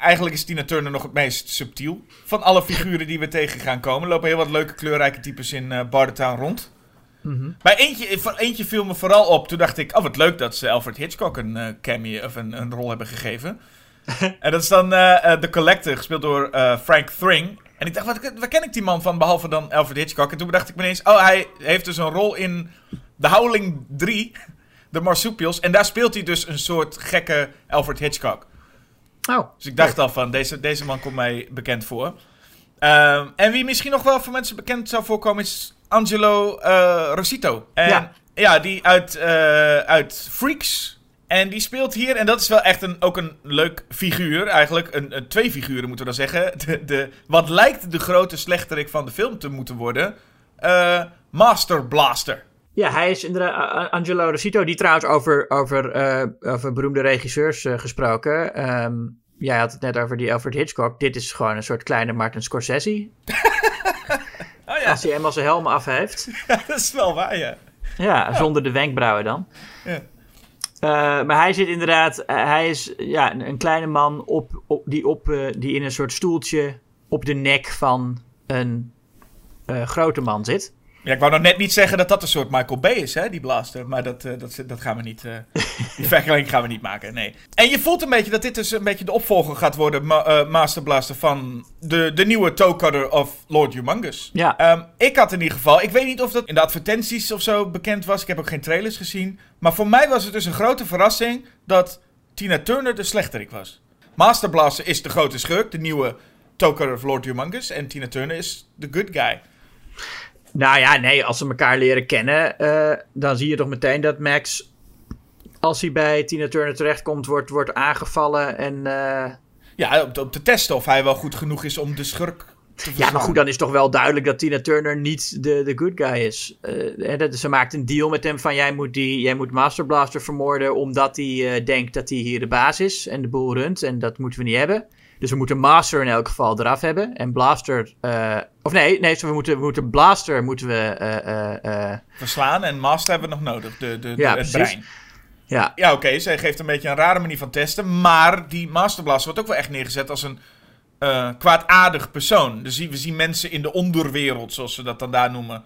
eigenlijk is Tina Turner nog het meest subtiel. Van alle figuren die we tegen gaan komen. Er lopen heel wat leuke kleurrijke types in Bartertown rond. Bij eentje, voor eentje viel me vooral op. Toen dacht ik, oh wat leuk dat ze Alfred Hitchcock een eh, cameo of een, een rol hebben gegeven. en dat is dan eh, eh, The Collector, gespeeld door eh, Frank Thring. En ik dacht, wat, waar ken ik die man van, behalve dan Alfred Hitchcock? En toen bedacht ik me ineens, oh hij heeft dus een rol in The Howling 3, The Marsupials. En daar speelt hij dus een soort gekke Alfred Hitchcock. Oh, Dus ik dacht al van, deze, deze man komt mij bekend voor. Ehm, en wie misschien nog wel voor mensen bekend zou voorkomen is Angelo eh, Rosito. En, ja. Ja. die uit, uit Freaks. En die speelt hier, en dat is wel echt een, ook een leuk figuur eigenlijk. Een, een, twee figuren moeten we dan zeggen. De, de, wat lijkt de grote slechterik van de film te moeten worden. eh, Master Blaster. Ja, hij is inderdaad Angelo Rosito, die trouwens over, over, eh, over beroemde regisseurs eh, gesproken. Ehm, jij had het net over die Alfred Hitchcock. Dit is gewoon een soort kleine Martin Scorsese. Oh ja, Als hij eenmaal zijn helm af heeft. dat is wel waar, ja. Ja, zonder de wenkbrauwen dan. Ja. Eh, maar hij zit inderdaad, eh, hij is ja, een, kleine man op, op, die, op, eh, die in een soort stoeltje op de nek van een grote man zit. Ja, ik wou nog net niet zeggen dat dat een soort Michael Bay is, hè, die blaster. Maar dat, eh, dat, dat gaan we niet. eh, die vergelijking gaan we niet maken, nee. En je voelt een beetje dat dit dus een beetje de opvolger gaat worden, ma- eh, Master Blaster, van de, de nieuwe toe cutter of Lord Humongous. Ja. Ehm, ik had in ieder geval, ik weet niet of dat in de advertenties of zo bekend was. Ik heb ook geen trailers gezien. Maar voor mij was het dus een grote verrassing dat Tina Turner de slechterik was. Master Blaster is de grote schurk, de nieuwe toe cutter of Lord Humongous. En Tina Turner is de good guy. Nou ja, nee, als ze elkaar leren kennen, eh, dan zie je toch meteen dat Max, als hij bij Tina Turner terechtkomt, wordt, wordt aangevallen. En eh, Ja, om, te- om te testen of hij wel goed genoeg is om de schurk ja, maar goed, dan is toch wel duidelijk dat Tina Turner niet de, de good guy is. Eh, dat, ze maakt een deal met hem van jij moet, die, jij moet Master Blaster vermoorden omdat hij denkt dat hij hier de baas is en de boel runt. En dat moeten we niet hebben. Dus we moeten Master in elk geval eraf hebben. En Blaster, eh, of nee, nee, we moeten, we moeten Blaster moeten we, eh, eh, Verslaan en Master hebben we nog nodig, de, de, de- Ja, het precies. brein. ja, Ja, oké, zij geeft een beetje een rare manier van testen. Maar die Master Blaster wordt ook wel echt neergezet als een eh, kwaadaardig persoon. Dus we zien mensen in de onderwereld, zoals ze dat dan daar noemen.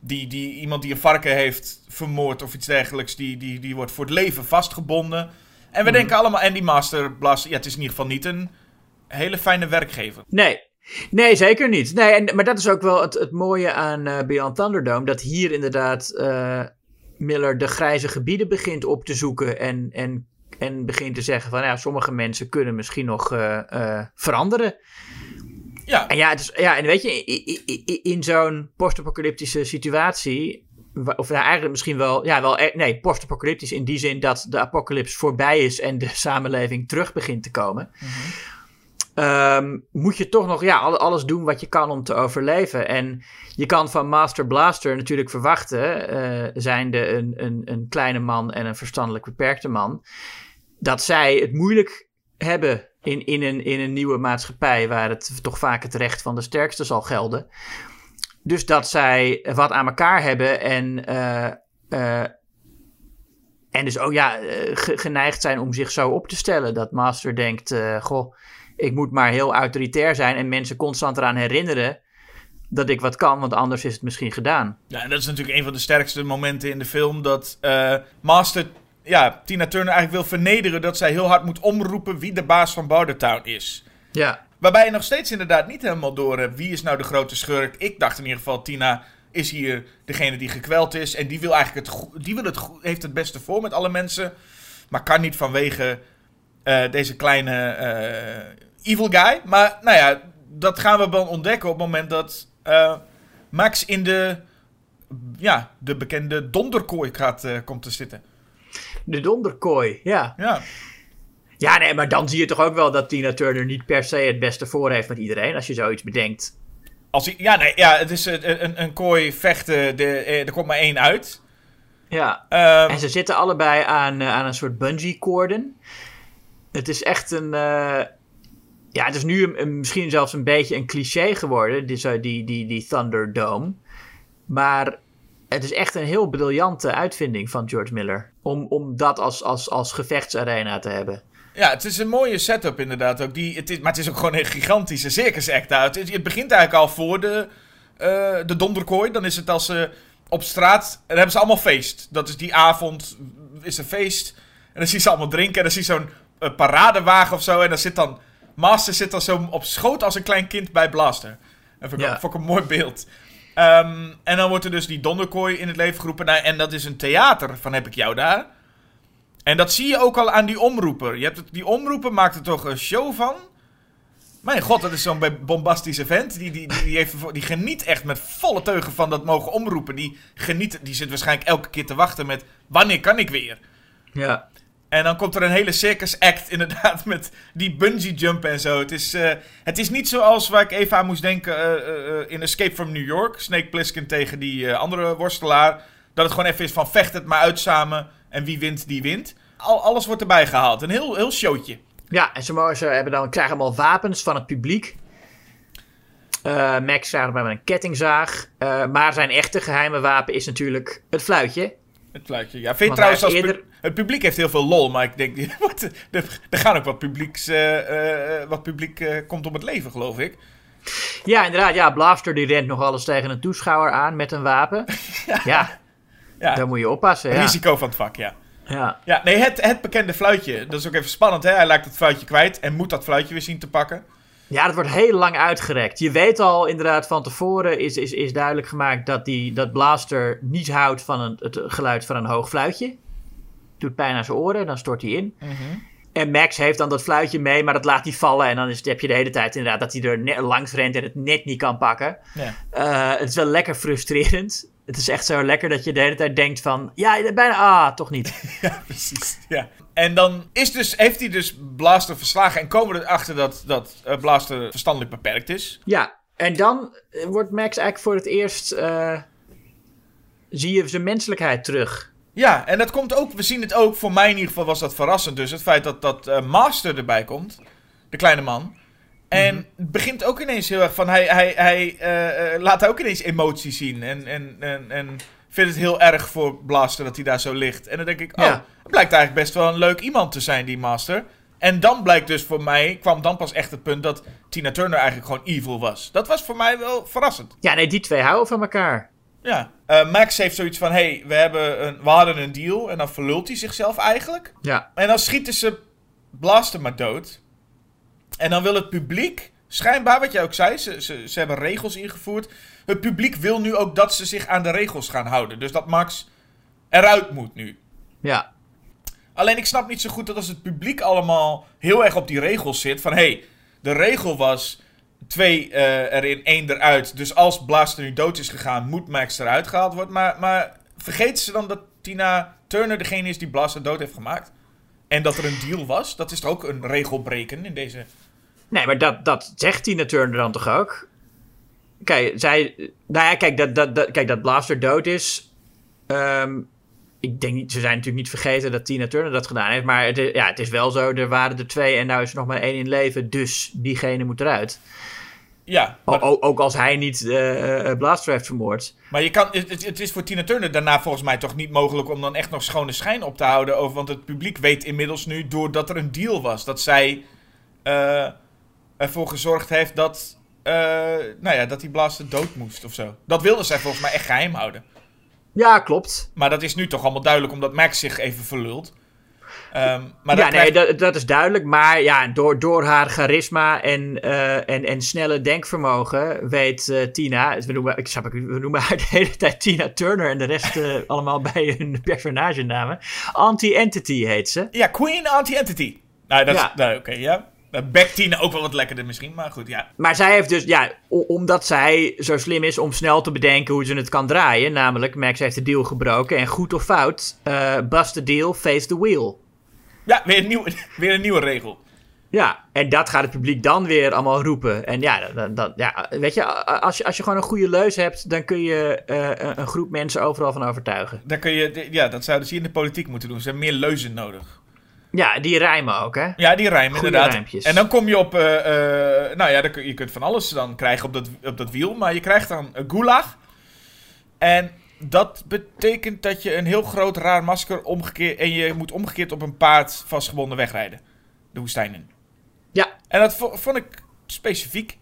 die, die, iemand die een varken heeft vermoord of iets dergelijks, die, die, die wordt voor het leven vastgebonden. En we denken allemaal, en die Master Blaster, ja, het is in ieder geval niet een hele fijne werkgever. Nee. Nee, zeker niet. Nee, en, maar dat is ook wel het, het mooie aan eh, Beyond Thunderdome. Dat hier inderdaad eh, Miller de grijze gebieden begint op te zoeken. En, en, en begint te zeggen van ja, sommige mensen kunnen misschien nog eh, veranderen. Ja, En ja, het is, ja, en weet je, i- i- i- in zo'n post-apocalyptische situatie. Of nou, eigenlijk misschien wel, ja, wel, e- nee, post-apocalyptisch in die zin dat de apocalyps voorbij is en de samenleving terug begint te komen. Ehm, moet je toch nog ja, al- alles doen wat je kan om te overleven. En je kan van Master Blaster natuurlijk verwachten, eh zijnde een, een, een kleine man en een verstandelijk beperkte man, dat zij het moeilijk hebben in, in, een, in een nieuwe maatschappij waar het toch vaak het recht van de sterkste zal gelden. Dus dat zij wat aan elkaar hebben en, eh, eh, en dus ook ja, eh, ge- geneigd zijn om zich zo op te stellen. Dat Master denkt, goh, ik moet maar heel autoritair zijn en mensen constant eraan herinneren dat ik wat kan, want anders is het misschien gedaan. Ja, en dat is natuurlijk een van de sterkste momenten in de film. Dat Master ja, Tina Turner eigenlijk wil vernederen. Dat zij heel hard moet omroepen wie de baas van Bordertown is. Ja, Waarbij je nog steeds inderdaad niet helemaal door hebt wie is nou de grote schurk. Ik dacht in ieder geval, Tina is hier degene die gekweld is. En die wil eigenlijk het, die wil het, heeft het beste voor met alle mensen. Maar kan niet vanwege eh, deze kleine eh, evil guy. Maar nou ja, dat gaan we dan ontdekken op het moment dat eh, Max in de, ja, de bekende donderkooi gaat, komt te zitten. de donderkooi, ja. Ja. Ja, nee, maar dan zie je toch ook wel dat Tina Turner niet per se het beste voor heeft met iedereen, als je zoiets bedenkt. Als hij, ja, nee, ja, het is een, een, een kooi vechten. De, eh, er komt maar één uit. Ja, Ehm, en ze zitten allebei aan, eh, aan een soort bungee-koorden. Het is echt een... eh, ja, het is nu een, een- misschien zelfs een beetje een cliché geworden, die, die, die, die Thunderdome. Maar het is echt een heel briljante uitvinding van George Miller. Om, om dat als, als, als gevechtsarena te hebben. Ja, het is een mooie setup inderdaad ook. Die, het is, maar het is ook gewoon een gigantische circus act uit. Het, het begint eigenlijk al voor de, eh, de donderkooi. Dan is het als ze op straat... Dan hebben ze allemaal feest. Dat is die avond is een feest. En dan zie je ze allemaal drinken. En dan zie je zo'n eh, paradewagen of zo. En dan zit dan... Master zit dan zo op schoot als een klein kind bij Blaster. Dat vond ik, Ja. ook- vond ik een mooi beeld. Ehm, en dan wordt er dus die donderkooi in het leven geroepen. Nou, en dat is een theater van Heb ik jou daar. En dat zie je ook al aan die omroeper. Je hebt het, die omroeper maakt er toch een show van. Mijn god, dat is zo'n bombastische vent. Die, die, die, die, heeft, die geniet echt met volle teugen van dat mogen omroepen. Die, geniet, die zit waarschijnlijk elke keer te wachten met... Wanneer kan ik weer? Ja. En dan komt er een hele circus act inderdaad met die bungee jump en zo. Het is, eh, het is niet zoals waar ik even aan moest denken eh, eh, in Escape from New York. Snake Plissken tegen die andere worstelaar. Dat het gewoon even is van vecht het maar uit samen en wie wint, die wint. Al, alles wordt erbij gehaald. Een heel, heel showtje. Ja, en ze, hebben dan, krijgen allemaal wapens van het publiek. Eh, Max krijgt erbij met een kettingzaag. Eh, maar zijn echte geheime wapen is natuurlijk het fluitje. Het fluitje. Ja, vind trouwens als pu- eerder- het publiek heeft heel veel lol, maar ik denk wat, er, er gaan ook wat publieks, eh, wat publiek komt om het leven, geloof ik. Ja, inderdaad. Ja, Blaster die rent nog alles tegen een toeschouwer aan met een wapen. Ja, Ja, daar moet je oppassen. Ja. risico van het vak, ja. Ja. Ja, nee, het, het bekende fluitje. Dat is ook even spannend, hè? Hij lijkt het fluitje kwijt en moet dat fluitje weer zien te pakken. ja, dat wordt heel lang uitgerekt. Je weet al inderdaad van tevoren is, is, is duidelijk gemaakt dat, die, dat Blaster niet houdt van een, het geluid van een hoog fluitje. Doet pijn aan zijn oren, dan stort hij in. En Max heeft dan dat fluitje mee, maar dat laat hij vallen. En dan is, heb je de hele tijd inderdaad dat hij er net langs rent en het net niet kan pakken. Ja. Eh, het is wel lekker frustrerend. Het is echt zo lekker dat je de hele tijd denkt van... Ja, bijna... Ah, toch niet. Ja, precies. Ja. En dan is dus, heeft hij dus Blaster verslagen en komen we erachter dat, dat eh, Blaster verstandelijk beperkt is. Ja, en dan eh, wordt Max eigenlijk voor het eerst... zie je zijn menselijkheid terug. Ja, en dat komt ook, we zien het ook, voor mij in ieder geval was dat verrassend dus, het feit dat, dat eh, Master erbij komt, de kleine man. En het begint ook ineens heel erg van, hij, hij, hij eh, eh, laat ook ineens emotie zien en, en, en, en vindt het heel erg voor Blaster dat hij daar zo ligt. En dan denk ik, oh, Ja. het blijkt eigenlijk best wel een leuk iemand te zijn, die Master. En dan blijkt dus voor mij, kwam dan pas echt het punt dat Tina Turner eigenlijk gewoon evil was. Dat was voor mij wel verrassend. Ja, nee, die twee houden van elkaar. Ja, Eh, Max heeft zoiets van, hey, we, hebben een, we hadden een deal en dan verlult hij zichzelf eigenlijk. Ja. En dan schieten ze Blaster maar dood. En dan wil het publiek, schijnbaar wat jij ook zei, ze, ze, ze hebben regels ingevoerd. Het publiek wil nu ook dat ze zich aan de regels gaan houden. Dus dat Max eruit moet nu. Ja. Alleen ik snap niet zo goed dat als het publiek allemaal heel erg op die regels zit. Van hé, hey, de regel was twee eh, erin, één eruit. Dus als Blaster nu dood is gegaan, moet Max eruit gehaald worden. Maar, maar vergeten ze dan dat Tina Turner degene is die Blaster dood heeft gemaakt? En dat er een deal was? Dat is toch ook een regelbreken in deze... Nee, maar dat, dat zegt Tina Turner dan toch ook? Kijk, zij... Nou ja, kijk, dat, dat, dat, kijk, dat Blaster dood is... ehm, ik denk niet... Ze zijn natuurlijk niet vergeten dat Tina Turner dat gedaan heeft. Maar het, is- ja, het is wel zo, er waren er twee en nou is er nog maar één in leven. Dus diegene moet eruit. Ja, O- maar, o- ook als hij niet eh, eh, Blaster heeft vermoord. maar je kan, het, is voor Tina Turner daarna volgens mij toch niet mogelijk om dan echt nog schone schijn op te houden over. Want het publiek weet inmiddels nu, doordat er een deal was, dat zij eh, ervoor gezorgd heeft dat, eh, nou ja, dat die blaster dood moest of zo. Dat wilde zij volgens mij echt geheim houden. Ja, klopt. Maar dat is nu toch allemaal duidelijk omdat Max zich even verlult. Ehm, maar ja, nee, dat, dat is duidelijk. Maar ja, door, door haar charisma en, eh, en, en snelle denkvermogen weet eh, Tina... We noemen, ik snap, we noemen haar de hele tijd Tina Turner en de rest eh, allemaal bij hun personagenamen. Anti-Entity heet ze. Ja, Queen Anti-Entity. Nou, dat Ja. is, nou, oké, ja. Back Tina ook wel wat lekkerder misschien, maar goed, ja. Maar zij heeft dus, ja, omdat zij zo slim is om snel te bedenken hoe ze het kan draaien. Namelijk, Max heeft de deal gebroken en goed of fout, eh bust the deal, face the wheel. Ja, weer een, nieuw, weer een nieuwe regel. Ja, en dat gaat het publiek dan weer allemaal roepen. En ja, dat, dat, ja weet je, als je, als je gewoon een goede leus hebt, dan kun je eh, een- een groep mensen overal van overtuigen. Daar kun je, ja, dat zouden ze hier in de politiek moeten doen. Ze hebben meer leuzen nodig. Ja, die rijmen ook, hè? Ja, die rijmen Goeie inderdaad. rijmpjes. En dan kom je op, eh, eh, nou ja, dan je kunt van alles dan krijgen op dat, op dat wiel. Maar je krijgt dan een gulag. En dat betekent dat je een heel groot raar masker omgekeerd... En je moet omgekeerd op een paard vastgebonden wegrijden. De woestijn in. Ja. En dat vo- vond ik specifiek.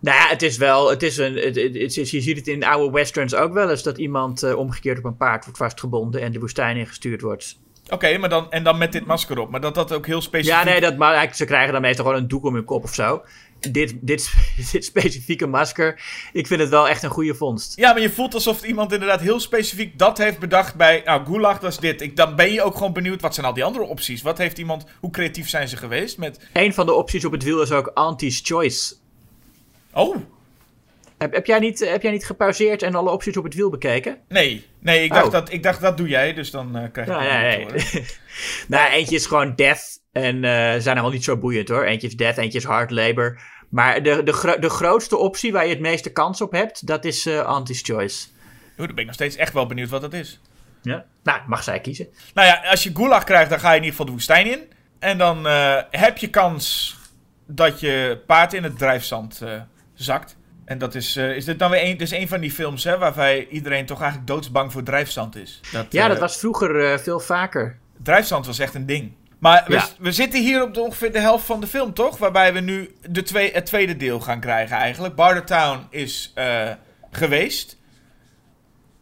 Nou ja, het is wel, het is een, het, het- het is- je ziet het in oude westerns ook wel eens, dat iemand eh, omgekeerd op een paard wordt vastgebonden en de woestijn ingestuurd wordt. Oké, maar dan, en dan met dit masker op. Maar dat dat ook heel specifiek... Ja, nee, dat, maar eigenlijk, ze krijgen dan meestal gewoon een doek om hun kop of zo. Dit, dit, dit specifieke masker, ik vind het wel echt een goede vondst. Ja, maar je voelt alsof iemand inderdaad heel specifiek dat heeft bedacht bij... Nou, Gulag was dit. Ik, dan ben je ook gewoon benieuwd, wat zijn al die andere opties? Wat heeft iemand... Hoe creatief zijn ze geweest met... Een van de opties op het wiel is ook Auntie's Choice. Oh, Heb, heb, jij niet, heb jij niet gepauzeerd en alle opties op het wiel bekeken? nee. Nee, ik dacht, Oh. dat, ik dacht dat doe jij, dus dan eh, krijg Ja, het nee, nee. nou, eentje is gewoon death. En eh zijn allemaal niet zo boeiend hoor. Eentje is death, eentje is hard labor. Maar de, de, gro- de grootste optie waar je het meeste kans op hebt, dat is eh Auntie's Choice. Oeh, dan ben ik nog steeds echt wel benieuwd wat dat is. Ja. Nou, mag zij kiezen. Nou ja, als je gulag krijgt, dan ga je in ieder geval de woestijn in. En dan eh, heb je kans dat je paard in het drijfzand eh, zakt. En dat is, eh, is dit dan weer een, dus een van die films hè, waarbij iedereen toch eigenlijk doodsbang voor drijfzand is. Dat, Ja, eh, dat was vroeger eh, veel vaker. Drijfzand was echt een ding. Maar we, Ja. we zitten hier op de, ongeveer de helft van de film, toch? Waarbij we nu de twee, het tweede deel gaan krijgen eigenlijk. Bartertown is eh, geweest.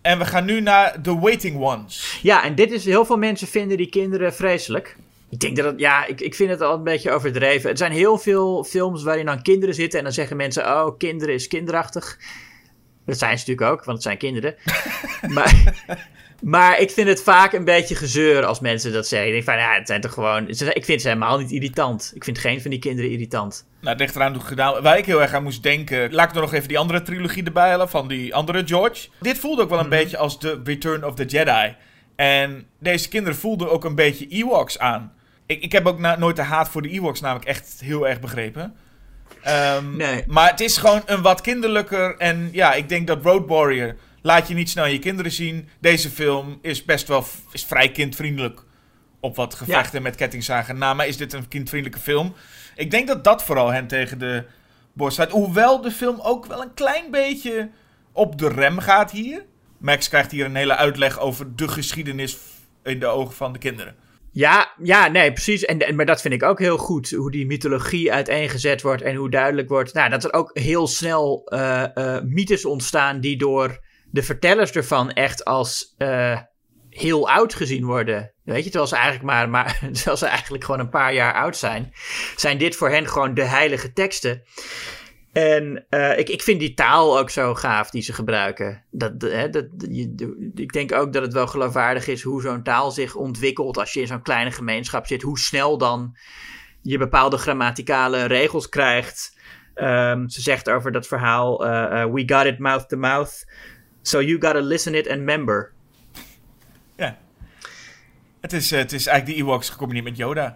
En we gaan nu naar The Waiting Ones. Ja, en dit is, heel veel mensen vinden die kinderen vreselijk. Ik denk dat het, ja, ik, ik vind het al een beetje overdreven. Er zijn heel veel films waarin dan kinderen zitten en dan zeggen mensen, oh, kinderen is kinderachtig. Dat zijn ze natuurlijk ook, want het zijn kinderen. maar, maar ik vind het vaak een beetje gezeur als mensen dat zeggen. Ik denk van, ja, het zijn toch gewoon... Ik vind ze helemaal niet irritant. Ik vind geen van die kinderen irritant. Nou, het ligt eraan gedaan. Waar ik heel erg aan moest denken. Laat ik er nog even die andere trilogie erbij halen. Van die andere George. Dit voelde ook wel een beetje als The Return of the Jedi. En deze kinderen voelden ook een beetje Ewoks aan. Ik, ik heb ook na- nooit de haat voor de Ewoks namelijk echt heel erg begrepen. Ehm, Nee. Maar het is gewoon een wat kinderlijker. En ja, ik denk dat Road Warrior. Laat je niet snel je kinderen zien. Deze film is best wel is vrij kindvriendelijk. Op wat gevechten met kettingzagen na. Maar is dit een kindvriendelijke film? Ik denk dat dat vooral hen tegen de borst staat. Hoewel de film ook wel een klein beetje op de rem gaat hier. Max krijgt hier een hele uitleg over de geschiedenis in de ogen van de kinderen. Ja, ja, nee, precies. En, en- maar dat vind ik ook heel goed. Hoe die mythologie uiteengezet wordt en hoe duidelijk wordt. Nou, dat er ook heel snel eh, eh, mythes ontstaan die door de vertellers ervan echt als eh, heel oud gezien worden. Weet je, terwijl ze eigenlijk maar, maar terwijl ze eigenlijk gewoon een paar jaar oud zijn, zijn dit voor hen gewoon de heilige teksten. En eh, ik, ik vind die taal ook zo gaaf die ze gebruiken. Dat, hè, dat, je, ik denk ook dat het wel geloofwaardig is hoe zo'n taal zich ontwikkelt als je in zo'n kleine gemeenschap zit. Hoe snel dan je bepaalde grammaticale regels krijgt. Ehm, ze zegt over dat verhaal: eh, eh, We got it mouth to mouth. So you gotta listen it and remember. Ja. Het is, het is eigenlijk de Ewoks gecombineerd met Yoda.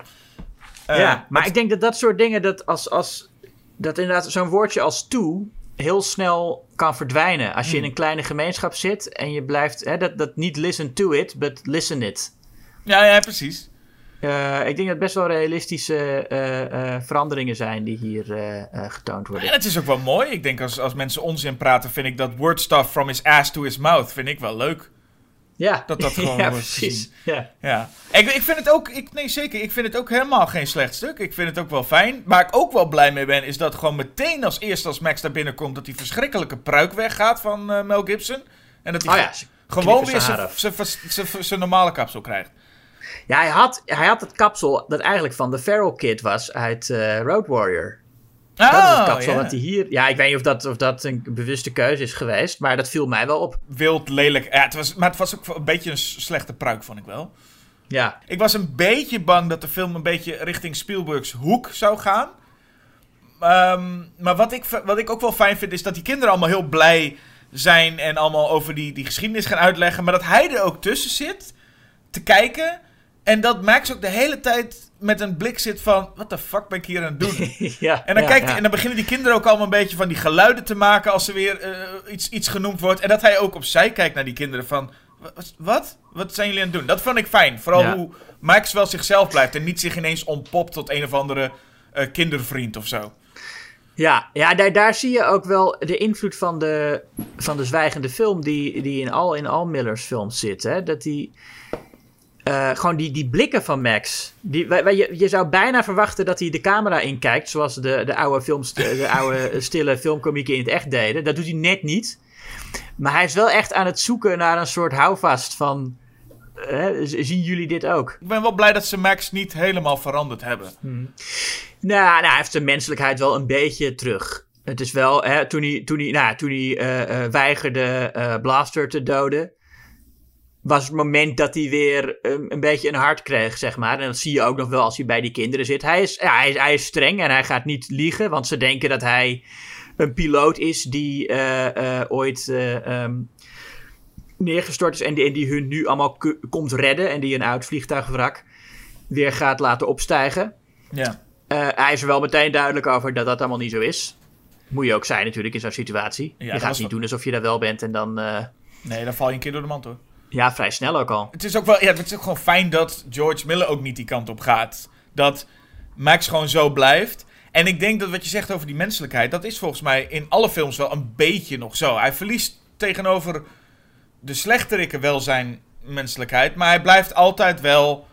Ja, maar het- ik denk dat dat soort dingen, dat, als, als, dat inderdaad zo'n woordje als toe heel snel kan verdwijnen. Als je Hmm. in een kleine gemeenschap zit en je blijft, hè, dat, dat niet listen to it, but listen it. Ja, ja, precies. Eh, ik denk dat best wel realistische eh, eh, veranderingen zijn die hier getoond En worden. het is ook wel mooi. Ik denk als, als mensen onzin praten, vind ik dat word stuff from his ass to his mouth, vind ik wel leuk. Ja, dat dat gewoon ja, precies. Ja. Ja. Ik, ik vind het ook, ik, nee zeker, ik vind het ook helemaal geen slecht stuk. Ik vind het ook wel fijn. Waar ik ook wel blij mee ben, is dat gewoon meteen als eerste als Max daar binnenkomt, dat die verschrikkelijke pruik weggaat van eh, Mel Gibson. En dat hij Oh ja, gewoon weer zijn normale kapsel krijgt. Ja, hij had, hij had het kapsel dat eigenlijk van de Feral Kid was uit eh, Road Warrior. Oh, Dat is het kapsel ja. dat hij hier... Ja, ik weet niet of dat, of dat een bewuste keuze is geweest, maar dat viel mij wel op. Wild, lelijk. Ja, het was, maar het was ook een beetje een slechte pruik, vond ik wel. Ja, Ik was een beetje bang dat de film een beetje richting Spielbergs hoek zou gaan. Ehm, maar wat ik, wat ik ook wel fijn vind, is dat die kinderen allemaal heel blij zijn en allemaal over die, die geschiedenis gaan uitleggen. Maar dat hij er ook tussen zit te kijken. En dat Max ook de hele tijd met een blik zit van: wat de fuck ben ik hier aan het doen? ja. En dan, ja, kijkt, ja. en dan beginnen die kinderen ook allemaal een beetje van die geluiden te maken als er weer eh, iets, iets genoemd wordt. En dat hij ook opzij kijkt naar die kinderen van, "Wa- wat? Wat zijn jullie aan het doen? Dat vond ik fijn. Vooral hoe Max wel zichzelf blijft en niet zich ineens ontpopt tot een of andere eh, kindervriend of zo. Ja, ja daar, daar zie je ook wel de invloed van de, van de zwijgende film die, die in al in al Millers films zit. Hè? Dat die, eh, gewoon die, die blikken van Max. Die, wij- wij- je, je zou bijna verwachten dat hij de camera inkijkt, zoals de, de oude, films, de, de oude stille filmkomieken in het echt deden. Dat doet hij net niet. Maar hij is wel echt aan het zoeken naar een soort houvast van... eh, z- zien jullie dit ook? Ik ben wel blij dat ze Max niet helemaal veranderd hebben. Nou, nou, hij heeft zijn menselijkheid wel een beetje terug. Het is wel, hè, toen hij, toen hij, nou, toen hij eh, eh, weigerde eh, Blaster te doden, was het moment dat hij weer eh, een beetje een hart kreeg, zeg maar. En dat zie je ook nog wel als hij bij die kinderen zit. Hij is, ja, hij is, hij is streng en hij gaat niet liegen, want ze denken dat hij een piloot is die eh, eh, ooit eh, ehm, neergestort is en die, en die hun nu allemaal komt redden en die een oud vliegtuigwrak weer gaat laten opstijgen. Ja. Hij is er wel meteen duidelijk over dat dat allemaal niet zo is. Moet je ook zijn natuurlijk in zo'n situatie. Ja, je gaat niet doen alsof je daar wel bent en dan... Nee, dan val je een keer door de mand hoor. Ja, vrij snel ook al. Het is ook wel, ja, het is ook gewoon fijn dat George Miller ook niet die kant op gaat. Dat Max gewoon zo blijft. En ik denk dat wat je zegt over die menselijkheid, dat is volgens mij in alle films wel een beetje nog zo. Hij verliest tegenover de slechterikken wel zijn menselijkheid, maar hij blijft altijd wel.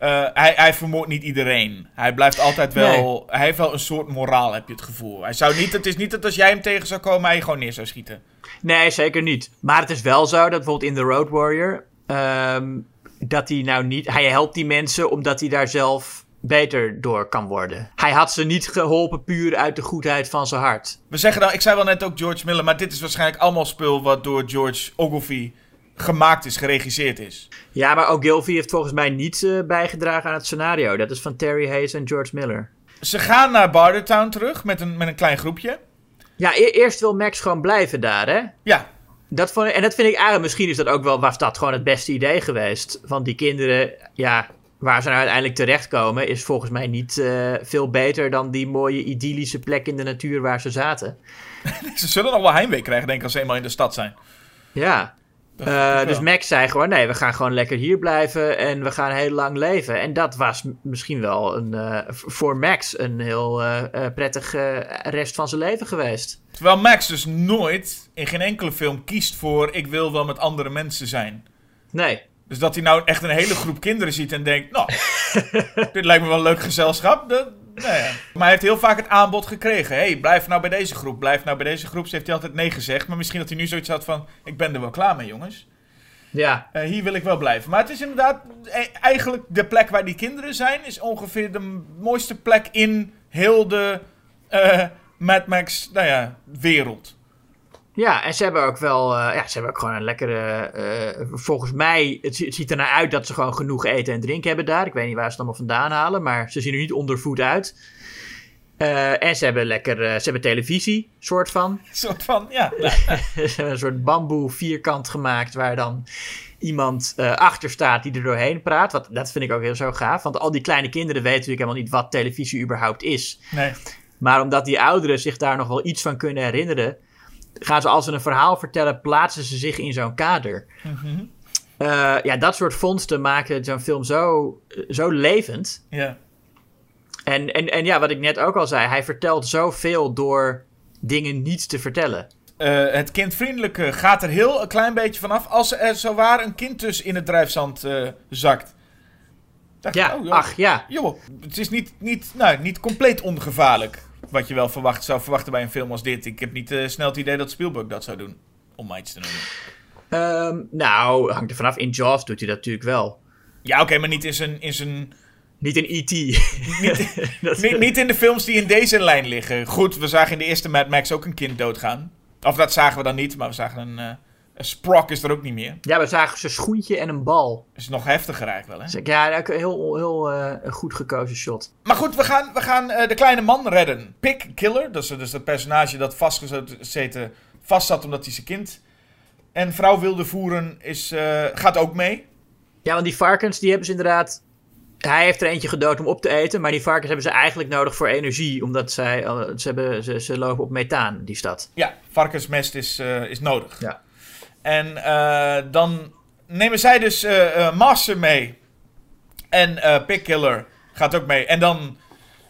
Eh, hij, hij vermoordt niet iedereen. Hij blijft altijd wel. Hij heeft wel een soort moraal, heb je het gevoel. Hij zou niet, het is niet dat als jij hem tegen zou komen, hij je gewoon neer zou schieten. Nee, zeker niet. Maar het is wel zo dat bijvoorbeeld in The Road Warrior... ehm, dat hij nou niet... Hij helpt die mensen omdat hij daar zelf beter door kan worden. Hij had ze niet geholpen puur uit de goedheid van zijn hart. We zeggen dan, ik zei wel net ook George Miller, maar dit is waarschijnlijk allemaal spul wat door George Ogilvy gemaakt is, geregisseerd is. Ja, maar Ogilvy heeft volgens mij niet eh, bijgedragen aan het scenario. Dat is van Terry Hayes en George Miller. Ze gaan naar Bartertown terug met een, met een klein groepje. Ja, e- eerst wil Max gewoon blijven daar, hè? Ja, Dat vond, en dat vind ik eigenlijk, misschien is dat ook wel, was dat gewoon het beste idee geweest. Want die kinderen, ja, waar ze nou uiteindelijk terechtkomen, is volgens mij niet eh, veel beter dan die mooie idyllische plek in de natuur waar ze zaten. ze zullen nog wel heimwee krijgen, denk ik, als ze eenmaal in de stad zijn. Ja. Eh, dus. Max zei gewoon: nee, we gaan gewoon lekker hier blijven en we gaan heel lang leven. En dat was misschien wel een, eh, voor Max een heel eh, prettige rest van zijn leven geweest. Terwijl Max dus nooit in geen enkele film kiest voor ik wil wel met andere mensen zijn. Nee. Dus dat hij nou echt een hele groep kinderen ziet en denkt, nou, dit lijkt me wel een leuk gezelschap. Dat, nou ja. Maar hij heeft heel vaak het aanbod gekregen. hey, blijf nou bij deze groep, blijf nou bij deze groep. Ze heeft hij altijd nee gezegd. Maar misschien dat hij nu zoiets had van, ik ben er wel klaar mee jongens. Ja. Eh, hier wil ik wel blijven. Maar het is inderdaad, e- eigenlijk de plek waar die kinderen zijn, is ongeveer de mooiste plek in heel de eh, Mad Max, nou ja, wereld. Ja, en ze hebben ook wel, eh, ja, ze hebben ook gewoon een lekkere, eh, volgens mij, het, het ziet er naar uit dat ze gewoon genoeg eten en drinken hebben daar. Ik weet niet waar ze het allemaal vandaan halen, maar ze zien er niet ondervoed uit. Eh, en ze hebben lekker, ze hebben televisie, soort van. Soort van, ja. Ze hebben een soort bamboe vierkant gemaakt waar dan iemand achter staat die er doorheen praat. Wat, dat vind ik ook heel zo gaaf, want al die kleine kinderen weten natuurlijk helemaal niet wat televisie überhaupt is. Nee. Maar omdat die ouderen zich daar nog wel iets van kunnen herinneren, gaan ze als ze een verhaal vertellen, plaatsen ze zich in zo'n kader. Eh, ja, dat soort vondsten maken zo'n film zo, zo levend. Ja. En, en, en ja, wat ik net ook al zei, hij vertelt zoveel door dingen niet te vertellen. Eh, het kindvriendelijke gaat er heel een klein beetje vanaf als er zo waar een kind dus in het drijfzand eh, zakt. Dacht ik, Ja, oh, joh. ach ja. Joh, het is niet, niet, nou, niet compleet ongevaarlijk. Wat je wel verwacht, zou verwachten bij een film als dit. Ik heb niet eh, snel het idee dat Spielberg dat zou doen. Om maar iets te noemen. Ehm, nou, hangt er vanaf. In Jaws doet hij dat natuurlijk wel. Ja, oké, maar niet in zijn, in zijn Niet in E.T. Dat- niet, niet in de films die in deze lijn liggen. Goed, we zagen in de eerste Mad Max ook een kind doodgaan. Of dat zagen we dan niet, maar we zagen een, eh, een Sprock is er ook niet meer. Ja, we zagen zijn schoentje en een bal. Is nog heftiger eigenlijk wel, hè? Dus ja, ook een heel, heel eh, goed gekozen shot. Maar goed, we gaan, we gaan eh, de kleine man redden. Pick Killer, dat is dus dat personage dat vastgezeten vast zat omdat hij zijn kind en vrouw wilde voeren, is, eh, gaat ook mee. Ja, want die varkens, die hebben ze inderdaad... Hij heeft er eentje gedood om op te eten, maar die varkens hebben ze eigenlijk nodig voor energie, omdat zij, eh, ze, hebben, ze, ze lopen op methaan, die stad. Ja, varkensmest is, eh, is nodig. Ja. En eh, dan nemen zij dus eh, eh, Master mee. En eh Pick Killer gaat ook mee. En dan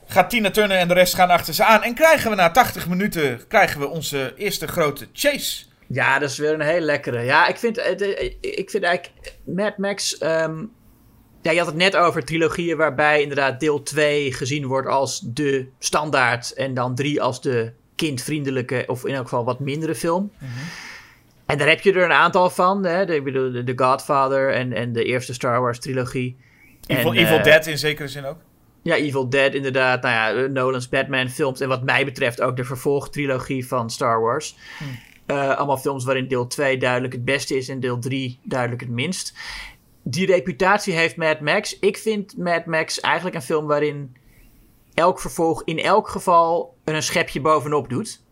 gaat Tina Turner en de rest gaan achter ze aan. En krijgen we na 80 minuten krijgen we onze eerste grote chase. Ja, dat is weer een heel lekkere. Ja, ik vind, ik vind eigenlijk Mad Max... ehm, ja, je had het net over trilogieën waarbij inderdaad deel 2 gezien wordt als de standaard... en dan 3 als de kindvriendelijke of in elk geval wat mindere film. En daar heb je er een aantal van. Hè? De, ik bedoel, de, Godfather en, en de eerste Star Wars trilogie. Evil, En, Evil eh, Dead in zekere zin ook. Ja, Evil Dead inderdaad. Nou ja, Nolan's Batman films. En wat mij betreft ook de vervolgtrilogie van Star Wars. Eh, allemaal films waarin deel 2 duidelijk het beste is en deel 3 duidelijk het minst. Die reputatie heeft Mad Max. Ik vind Mad Max eigenlijk een film waarin elk vervolg in elk geval een schepje bovenop doet.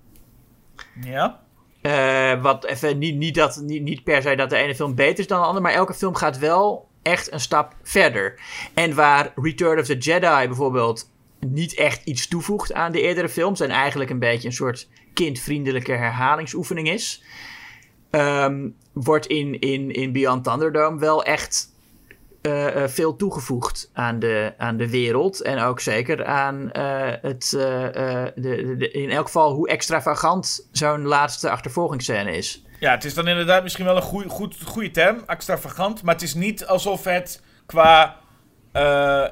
Ja. Eh, wat even niet, niet, dat, niet, niet per se dat de ene film beter is dan de andere, maar elke film gaat wel echt een stap verder. En waar Return of the Jedi bijvoorbeeld niet echt iets toevoegt aan de eerdere films en eigenlijk een beetje een soort kindvriendelijke herhalingsoefening is, ehm, wordt in, in, in Beyond Thunderdome wel echt eh, eh, veel toegevoegd aan de, aan de wereld. En ook zeker aan eh, het, de, in elk geval hoe extravagant zo'n laatste achtervolgingsscène is. Ja, het is dan inderdaad misschien wel een goede goed, goede term, extravagant. Maar het is niet alsof het qua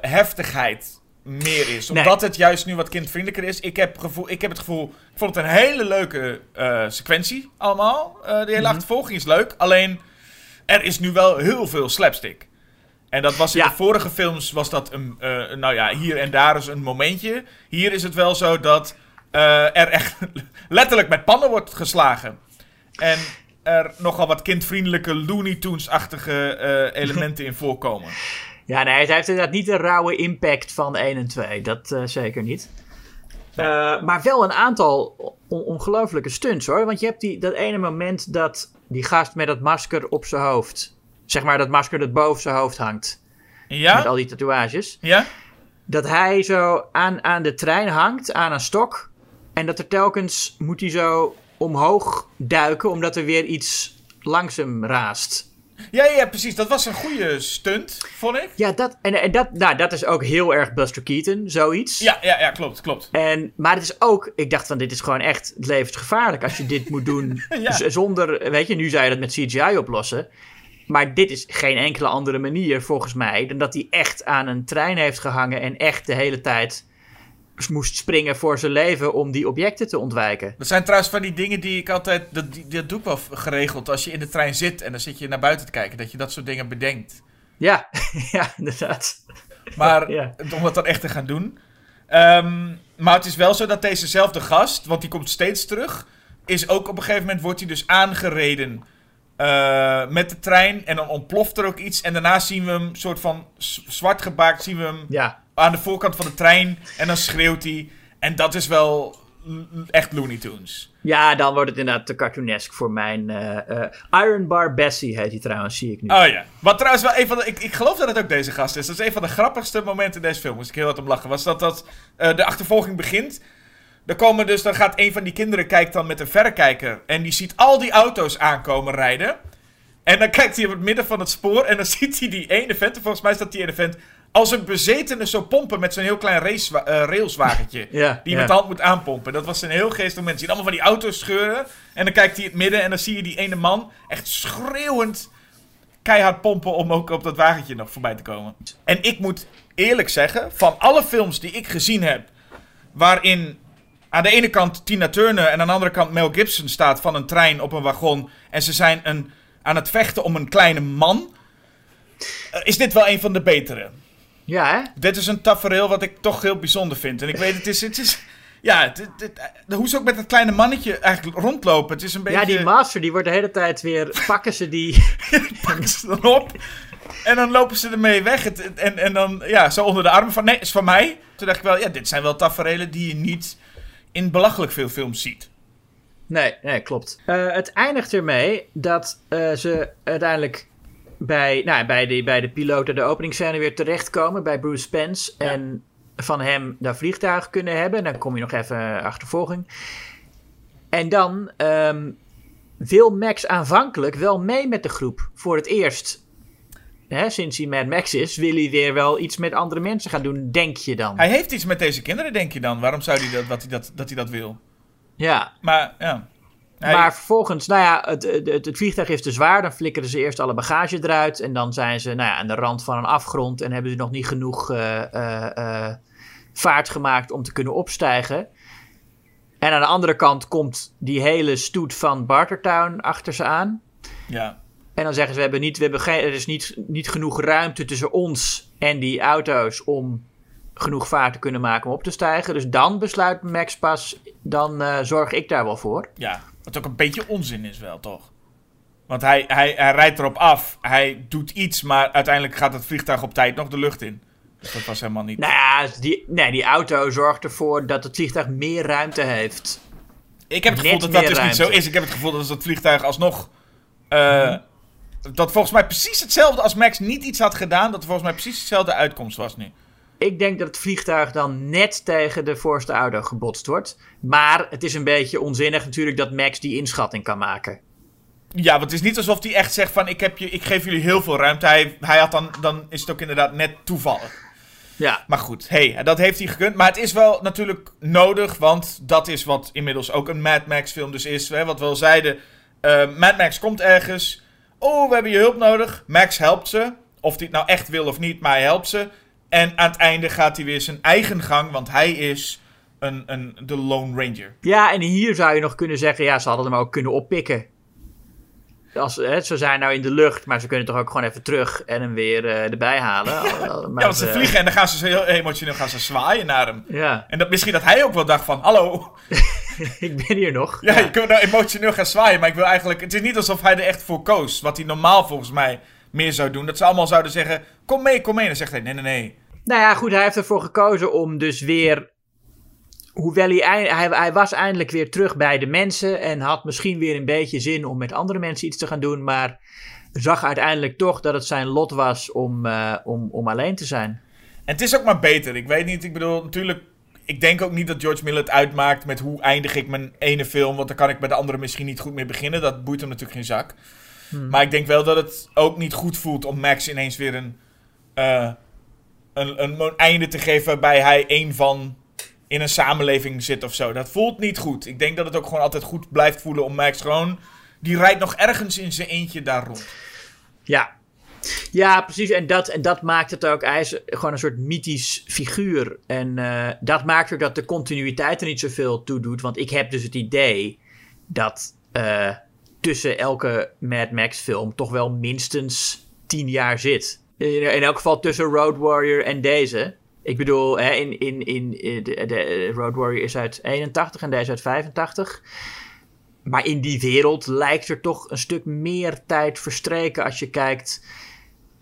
heftigheid meer is. Nee. Omdat het juist nu wat kindvriendelijker is. Ik heb, gevoel, ik heb het gevoel, ik vond het een hele leuke sequentie allemaal. De hele achtervolging is leuk. Alleen, er is nu wel heel veel slapstick. En dat was in Ja. de vorige films, was dat een, eh, nou ja, hier en daar is een momentje. Hier is het wel zo dat eh, er echt letterlijk met pannen wordt geslagen. En er nogal wat kindvriendelijke Looney Tunes-achtige eh, elementen in voorkomen. Ja, nee, het heeft inderdaad niet de rauwe impact van 1 en 2. Dat zeker niet. Maar wel een aantal on- ongelofelijke stunts hoor. Want je hebt die, dat ene moment dat die gast met dat masker op zijn hoofd. Zeg maar dat masker dat boven zijn hoofd hangt. Met Ja? al die tatoeages. Ja? Dat hij zo aan, aan de trein hangt, aan een stok. En dat er telkens moet hij zo omhoog duiken, omdat er weer iets langs hem raast. Ja, ja, precies. Dat was een goede stunt, vond ik. Ja, dat, en, en dat, nou, dat is ook heel erg Buster Keaton, zoiets. Ja, ja, ja, klopt, klopt. En, maar het is ook, ik dacht van dit is gewoon echt levensgevaarlijk als je dit moet doen Ja. zonder, weet je, nu zou je dat met CGI oplossen. Maar dit is geen enkele andere manier volgens mij dan dat hij echt aan een trein heeft gehangen en echt de hele tijd moest springen voor zijn leven om die objecten te ontwijken. Dat zijn trouwens van die dingen die ik altijd... Dat, die- dat doe ik wel geregeld als je in de trein zit en dan zit je naar buiten te kijken. Dat je dat soort dingen bedenkt. Ja, ja, inderdaad. Maar Ja. om dat dan echt te gaan doen. Ehm, maar het is wel zo dat dezezelfde gast, want die komt steeds terug, is ook op een gegeven moment wordt hij dus aangereden eh, met de trein en dan ontploft er ook iets en daarna zien we hem soort van zwart gebaakt, zien we hem Ja, aan de voorkant van de trein en dan schreeuwt hij en dat is wel echt Looney Tunes. ja dan wordt het inderdaad te cartoonesk voor mijn... eh, eh, Iron Bar Bessie heet hij trouwens, zie ik nu. Oh ja. Wat trouwens wel een van de. Ik, ik geloof dat het ook deze gast is. Dat is een van de grappigste momenten in deze film. Moest ik heel hard om lachen. Was dat dat de achtervolging begint. Dan komen dus. Dan gaat een van die kinderen. Kijkt dan met een verrekijker. En die ziet al die auto's aankomen rijden. En dan kijkt hij op het midden van het spoor. En dan ziet hij die ene vent. en Volgens mij dat die ene vent. Als een bezetene zo pompen met zo'n heel klein race, eh, railswagentje. Ja, Die je ja. met de hand moet aanpompen. Dat was een heel geestig moment. Je ziet allemaal van die auto's scheuren. En dan kijkt hij het midden. En dan zie je die ene man. Echt schreeuwend keihard pompen om ook op dat wagentje nog voorbij te komen. En ik moet eerlijk zeggen, van alle films die ik gezien heb, waarin aan de ene kant Tina Turner en aan de andere kant Mel Gibson staat van een trein op een wagon en ze zijn een, aan het vechten om een kleine man, eh, is dit wel een van de betere. Ja, hè? Dit is een tafereel wat ik toch heel bijzonder vind. En ik weet, het is, het is ja, het, het- het- hoe ze ook met dat kleine mannetje eigenlijk rondlopen. Het is een beetje... Ja, die master die wordt de hele tijd weer... Pakken ze die... pakken ze dan op. En dan lopen ze ermee weg. Het, en, en dan, ja, zo onder de arm van, nee, is van mij. Toen dacht ik wel, ja, dit zijn wel taferelen die je niet in belachelijk veel films ziet. Nee, nee, klopt. Eh, het eindigt ermee dat eh, ze uiteindelijk bij, nou, bij, de, bij de piloten de openingsscène weer terechtkomen. Bij Bruce Spence. En van hem dat vliegtuig kunnen hebben. Dan kom je nog even achtervolging. En dan ehm, wil Max aanvankelijk wel mee met de groep. Voor het eerst. Hè, sinds hij Mad Max is, wil hij weer wel iets met andere mensen gaan doen, denk je dan. Hij heeft iets met deze kinderen, denk je dan. Waarom zou hij dat, dat, hij dat, dat hij dat wil? Ja, Maar, ja. Hij- Maar vervolgens, nou ja, het, het, het vliegtuig is te zwaar. Dan flikkeren ze eerst alle bagage eruit. En dan zijn ze nou ja, aan de rand van een afgrond. En hebben ze nog niet genoeg eh, eh, eh, vaart gemaakt om te kunnen opstijgen. En aan de andere kant komt die hele stoet van Bartertown achter ze aan. ja. En dan zeggen ze: we hebben niet, we hebben geen, Er is niet, niet genoeg ruimte tussen ons en die auto's. om genoeg vaart te kunnen maken om op te stijgen. Dus dan besluit Max pas: dan eh, zorg ik daar wel voor. Ja, wat ook een beetje onzin is wel, toch? Want hij, hij, hij rijdt erop af, hij doet iets, maar uiteindelijk gaat het vliegtuig op tijd nog de lucht in. Dus dat was helemaal niet... Nou ja, die, nee, die auto zorgt ervoor dat het vliegtuig meer ruimte heeft. Ik heb het Net gevoel dat dat dus niet zo is. Ik heb het gevoel dat dat vliegtuig alsnog... eh, Dat volgens mij precies hetzelfde als Max niet iets had gedaan, dat er volgens mij precies hetzelfde uitkomst was nu. Ik denk dat het vliegtuig dan net tegen de voorste auto gebotst wordt. Maar het is een beetje onzinnig natuurlijk dat Max die inschatting kan maken. Ja, want het is niet alsof hij echt zegt van ik, heb je, ik geef jullie heel veel ruimte. Hij, hij had dan, dan is het ook inderdaad net toevallig. Ja, Maar goed, hey, dat heeft hij gekund. Maar het is wel natuurlijk nodig, want dat is wat inmiddels ook een Mad Max film dus is. Hè, wat we al zeiden, eh, Mad Max komt ergens. Oh, we hebben je hulp nodig. Max helpt ze. Of hij het nou echt wil of niet, maar hij helpt ze. En aan het einde gaat hij weer zijn eigen gang, want hij is een, een, de Lone Ranger. Ja, en hier zou je nog kunnen zeggen, ja, ze hadden hem ook kunnen oppikken. Als, hè, ze zijn nou in de lucht, maar ze kunnen toch ook gewoon even terug en hem weer eh, erbij halen. Maar, ja, want ze vliegen en dan gaan ze heel emotioneel gaan ze zwaaien naar hem. Ja, En dat, misschien dat hij ook wel dacht van, hallo, ik ben hier nog. Ja, je kunt nou emotioneel gaan zwaaien, maar ik wil eigenlijk... Het is niet alsof hij er echt voor koos. Wat hij normaal volgens mij meer zou doen. Dat ze allemaal zouden zeggen, kom mee, kom mee. En dan zegt hij, nee, nee, nee. Nou ja, goed, hij heeft ervoor gekozen om dus weer. Hoewel hij, eind- hij, hij was eindelijk weer terug bij de mensen en had misschien weer een beetje zin om met andere mensen iets te gaan doen, maar zag uiteindelijk toch dat het zijn lot was om, eh, om, om alleen te zijn. En het is ook maar beter. Ik weet niet, ik bedoel, natuurlijk... Ik denk ook niet dat George Miller het uitmaakt met hoe eindig ik mijn ene film. Want dan kan ik bij de andere misschien niet goed mee beginnen. Dat boeit hem natuurlijk geen zak. Maar ik denk wel dat het ook niet goed voelt om Max ineens weer een, eh, een, een, een einde te geven waarbij hij een van in een samenleving zit of zo. Dat voelt niet goed. Ik denk dat het ook gewoon altijd goed blijft voelen om Max gewoon... Die rijdt nog ergens in zijn eentje daar rond. Ja. Ja, precies. En dat, en dat maakt het ook. Hij is gewoon een soort mythisch figuur. En eh, dat maakt ook dat de continuïteit er niet zoveel toe doet. Want ik heb dus het idee dat eh, tussen elke Mad Max film toch wel minstens tien jaar zit. In, in elk geval tussen Road Warrior en deze. Ik bedoel, hè, in, in, in, in de, de Road Warrior is uit 81 en deze uit 85. Maar in die wereld lijkt er toch een stuk meer tijd verstreken als je kijkt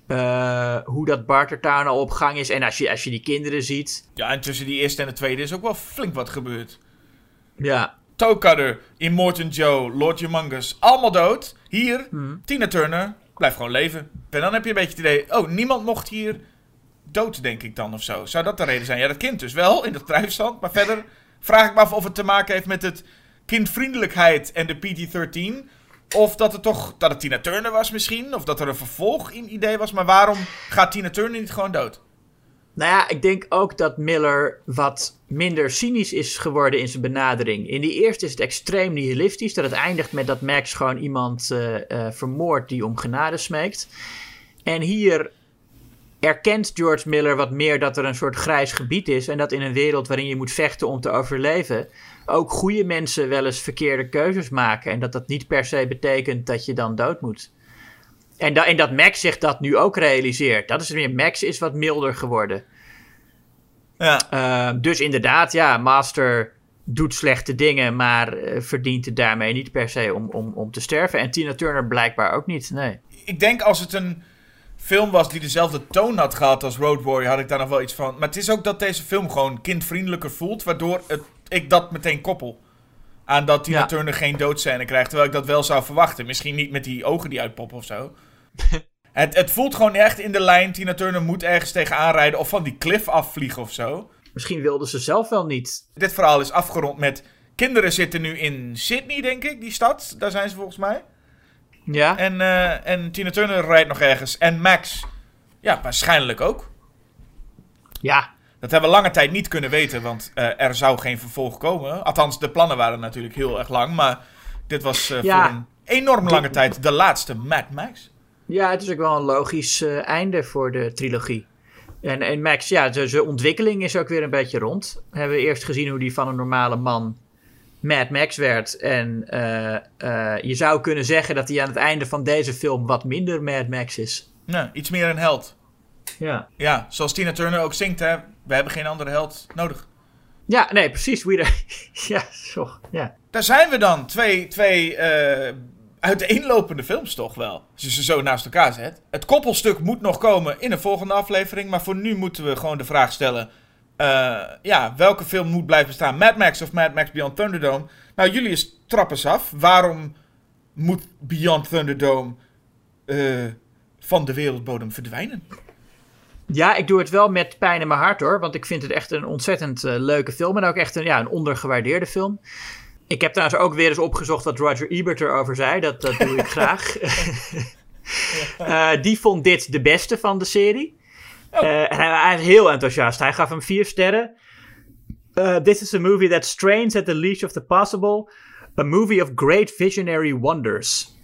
eh, hoe dat Bartertown al op gang is. En als je, als je die kinderen ziet. Ja, en tussen die eerste en de tweede is ook wel flink wat gebeurd. Ja, Toe Cutter, Immortan Joe, Lord Humongous, allemaal dood. Hier, Hmm. Tina Turner, blijft gewoon leven. En dan heb je een beetje het idee, oh, niemand mocht hier dood, denk ik dan, of zo. Zou dat de reden zijn? Ja, dat kind dus wel, in dat drijfstand. Maar verder vraag ik me af of het te maken heeft met het kindvriendelijkheid en de PT-13. Of dat het toch, dat het Tina Turner was misschien. Of dat er een vervolg in idee was. Maar waarom gaat Tina Turner niet gewoon dood? nou ja, ik denk ook dat Miller wat minder cynisch is geworden in zijn benadering. In die eerste is het extreem nihilistisch. Dat het eindigt met dat Max gewoon iemand eh, vermoordt die om genade smeekt. En hier erkent George Miller wat meer dat er een soort grijs gebied is. En dat in een wereld waarin je moet vechten om te overleven. Ook goede mensen wel eens verkeerde keuzes maken. En dat dat niet per se betekent dat je dan dood moet. En, da- en dat Max zich dat nu ook realiseert. Dat is meer. Max is wat milder geworden. Ja. Uh, dus inderdaad, ja, Master doet slechte dingen, maar eh, verdient het daarmee niet per se om, om, om te sterven. En Tina Turner blijkbaar ook niet, nee. ik denk als het een film was die dezelfde toon had gehad als Road Warrior, had ik daar nog wel iets van. Maar het is ook dat deze film gewoon kindvriendelijker voelt, waardoor het, ik dat meteen koppel. Aan dat Tina Ja. Turner geen doodscène krijgt, terwijl ik dat wel zou verwachten. Misschien niet met die ogen die uitpoppen of zo. het, het voelt gewoon echt in de lijn, Tina Turner moet ergens tegenaan rijden of van die cliff afvliegen of zo. Misschien wilden ze zelf wel niet. Dit verhaal is afgerond met... Kinderen zitten nu in Sydney, denk ik, die stad. Daar zijn ze volgens mij. Ja, En, eh, en Tina Turner rijdt nog ergens. En Max, ja, waarschijnlijk ook. ja, Dat hebben we lange tijd niet kunnen weten, want eh, er zou geen vervolg komen. Althans, de plannen waren natuurlijk heel erg lang. Maar dit was eh, Ja. voor een enorm lange tijd de laatste Mad Max. ja, het is ook wel een logisch eh, einde voor de trilogie. En, en Max, ja, zijn ontwikkeling is ook weer een beetje rond. We hebben eerst gezien hoe die van een normale man Mad Max werd. En je zou kunnen zeggen dat hij aan het einde van deze film wat minder Mad Max is. Ja, iets meer een held. Ja. Ja, zoals Tina Turner ook zingt, hè. We hebben geen andere held nodig. Ja, nee, precies. We ja, zo. Ja. Daar zijn we dan. Twee, twee eh, uiteenlopende films toch wel. Als je ze zo naast elkaar zet. Het koppelstuk moet nog komen in een volgende aflevering. Maar voor nu moeten we gewoon de vraag stellen. eh, ja, welke film moet blijven bestaan? Mad Max of Mad Max Beyond Thunderdome? Nou, Julius, trap eens af. Waarom moet Beyond Thunderdome eh, van de wereldbodem verdwijnen? Ja, ik doe het wel met pijn in mijn hart hoor. Want ik vind het echt een ontzettend eh, leuke film. En ook echt een, ja, een ondergewaardeerde film. Ik heb trouwens ook weer eens opgezocht wat Roger Ebert erover zei. Dat, dat doe ik graag. Eh, die vond dit de beste van de serie. Eh, en hij, hij is heel enthousiast. Hij gaf hem vier sterren. This is a movie that strains at the leash of the possible. A movie of great visionary wonders.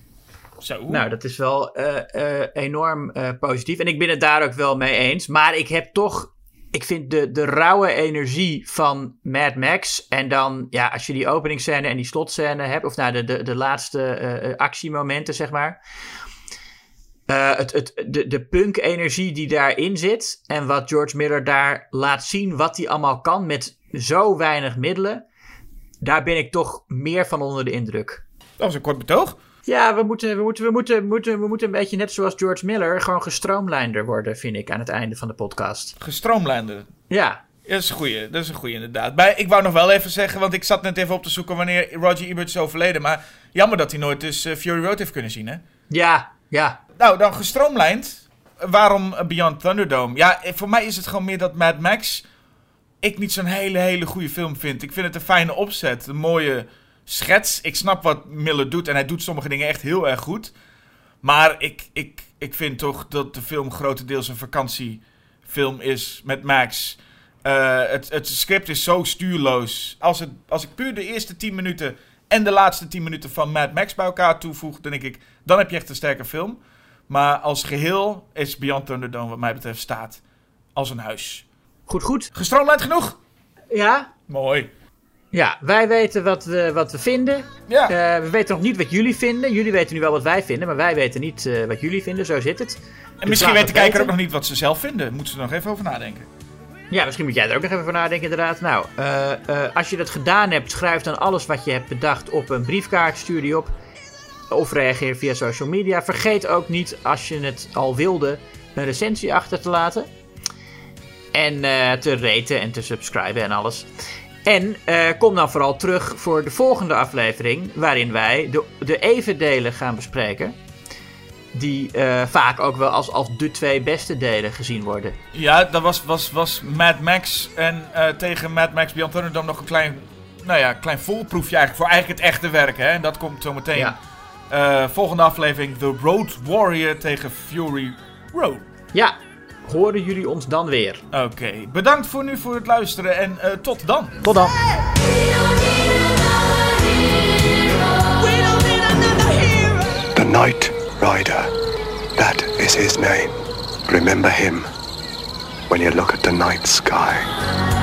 Zo. Nou, dat is wel eh, eh, enorm eh, positief. En ik ben het daar ook wel mee eens. Maar ik heb toch. Ik vind de, de rauwe energie van Mad Max. En dan, ja, als je die openingsscène en die slotscène hebt. Of nou, de, de, de laatste actiemomenten, zeg maar. Het, het, de, de punk-energie die daarin zit. En wat George Miller daar laat zien. Wat hij allemaal kan met zo weinig middelen. Daar ben ik toch meer van onder de indruk. Dat was een kort betoog. Ja, we moeten, we, moeten, we, moeten, moeten, we moeten een beetje net zoals George Miller gewoon gestroomlijnder worden, vind ik, aan het einde van de podcast. Gestroomlijnder. Ja, Ja, dat is een goeie. Dat is een goeie, inderdaad. Ik wou nog wel even zeggen, want ik zat net even op te zoeken wanneer Roger Ebert is overleden. Maar jammer dat hij nooit dus eh, Fury Road heeft kunnen zien, hè? ja, ja. Nou, dan gestroomlijnd. Waarom Beyond Thunderdome? Ja, eh, voor mij is het gewoon meer dat Mad Max... ik niet zo'n hele, hele goede film vind. Ik vind het een fijne opzet. Een mooie schets. Ik snap wat Miller doet en hij doet sommige dingen echt heel erg goed. Maar ik, ik, ik vind toch dat de film grotendeels een vakantiefilm is met Max. Eh, het, het script is zo stuurloos. Als, het, als ik puur de eerste 10 minuten en de laatste 10 minuten van Mad Max bij elkaar toevoeg, dan denk ik, dan heb je echt een sterke film. Maar als geheel is Beyond Thunderdome wat mij betreft staat als een huis. Goed, goed. Gestroomlijnd genoeg? Ja, Mooi. Ja. wij weten wat we, wat we vinden. Ja. Eh, we weten nog niet wat jullie vinden. Jullie weten nu wel wat wij vinden, maar wij weten niet eh, wat jullie vinden. Zo zit het. en misschien weet de kijker weten. ook nog niet wat ze zelf vinden. Moeten ze er nog even over nadenken. Ja, misschien moet jij er ook nog even voor nadenken, inderdaad. Nou, eh, als je dat gedaan hebt, schrijf dan alles wat je hebt bedacht op een briefkaart. Stuur die op. Of reageer via social media. Vergeet ook niet, als je het al wilde, een recensie achter te laten. En te raten en te subscriben en alles. En eh, kom dan vooral terug voor de volgende aflevering, waarin wij de, de evendelen gaan bespreken. Die eh, vaak ook wel als, als de twee beste delen gezien worden. Ja, dat was, was, was Mad Max. En eh, tegen Mad Max Beyond Thunderdome nog een klein, nou ja, klein volproefje eigenlijk. Voor eigenlijk het echte werk, hè. En dat komt zo meteen. Ja. Volgende aflevering, The Road Warrior tegen Fury Road. Ja, horen jullie ons dan weer. Oké, bedankt voor nu voor het luisteren en eh, tot dan. Tot dan. The Night Rider. That is his name. Remember him when you look at the night sky.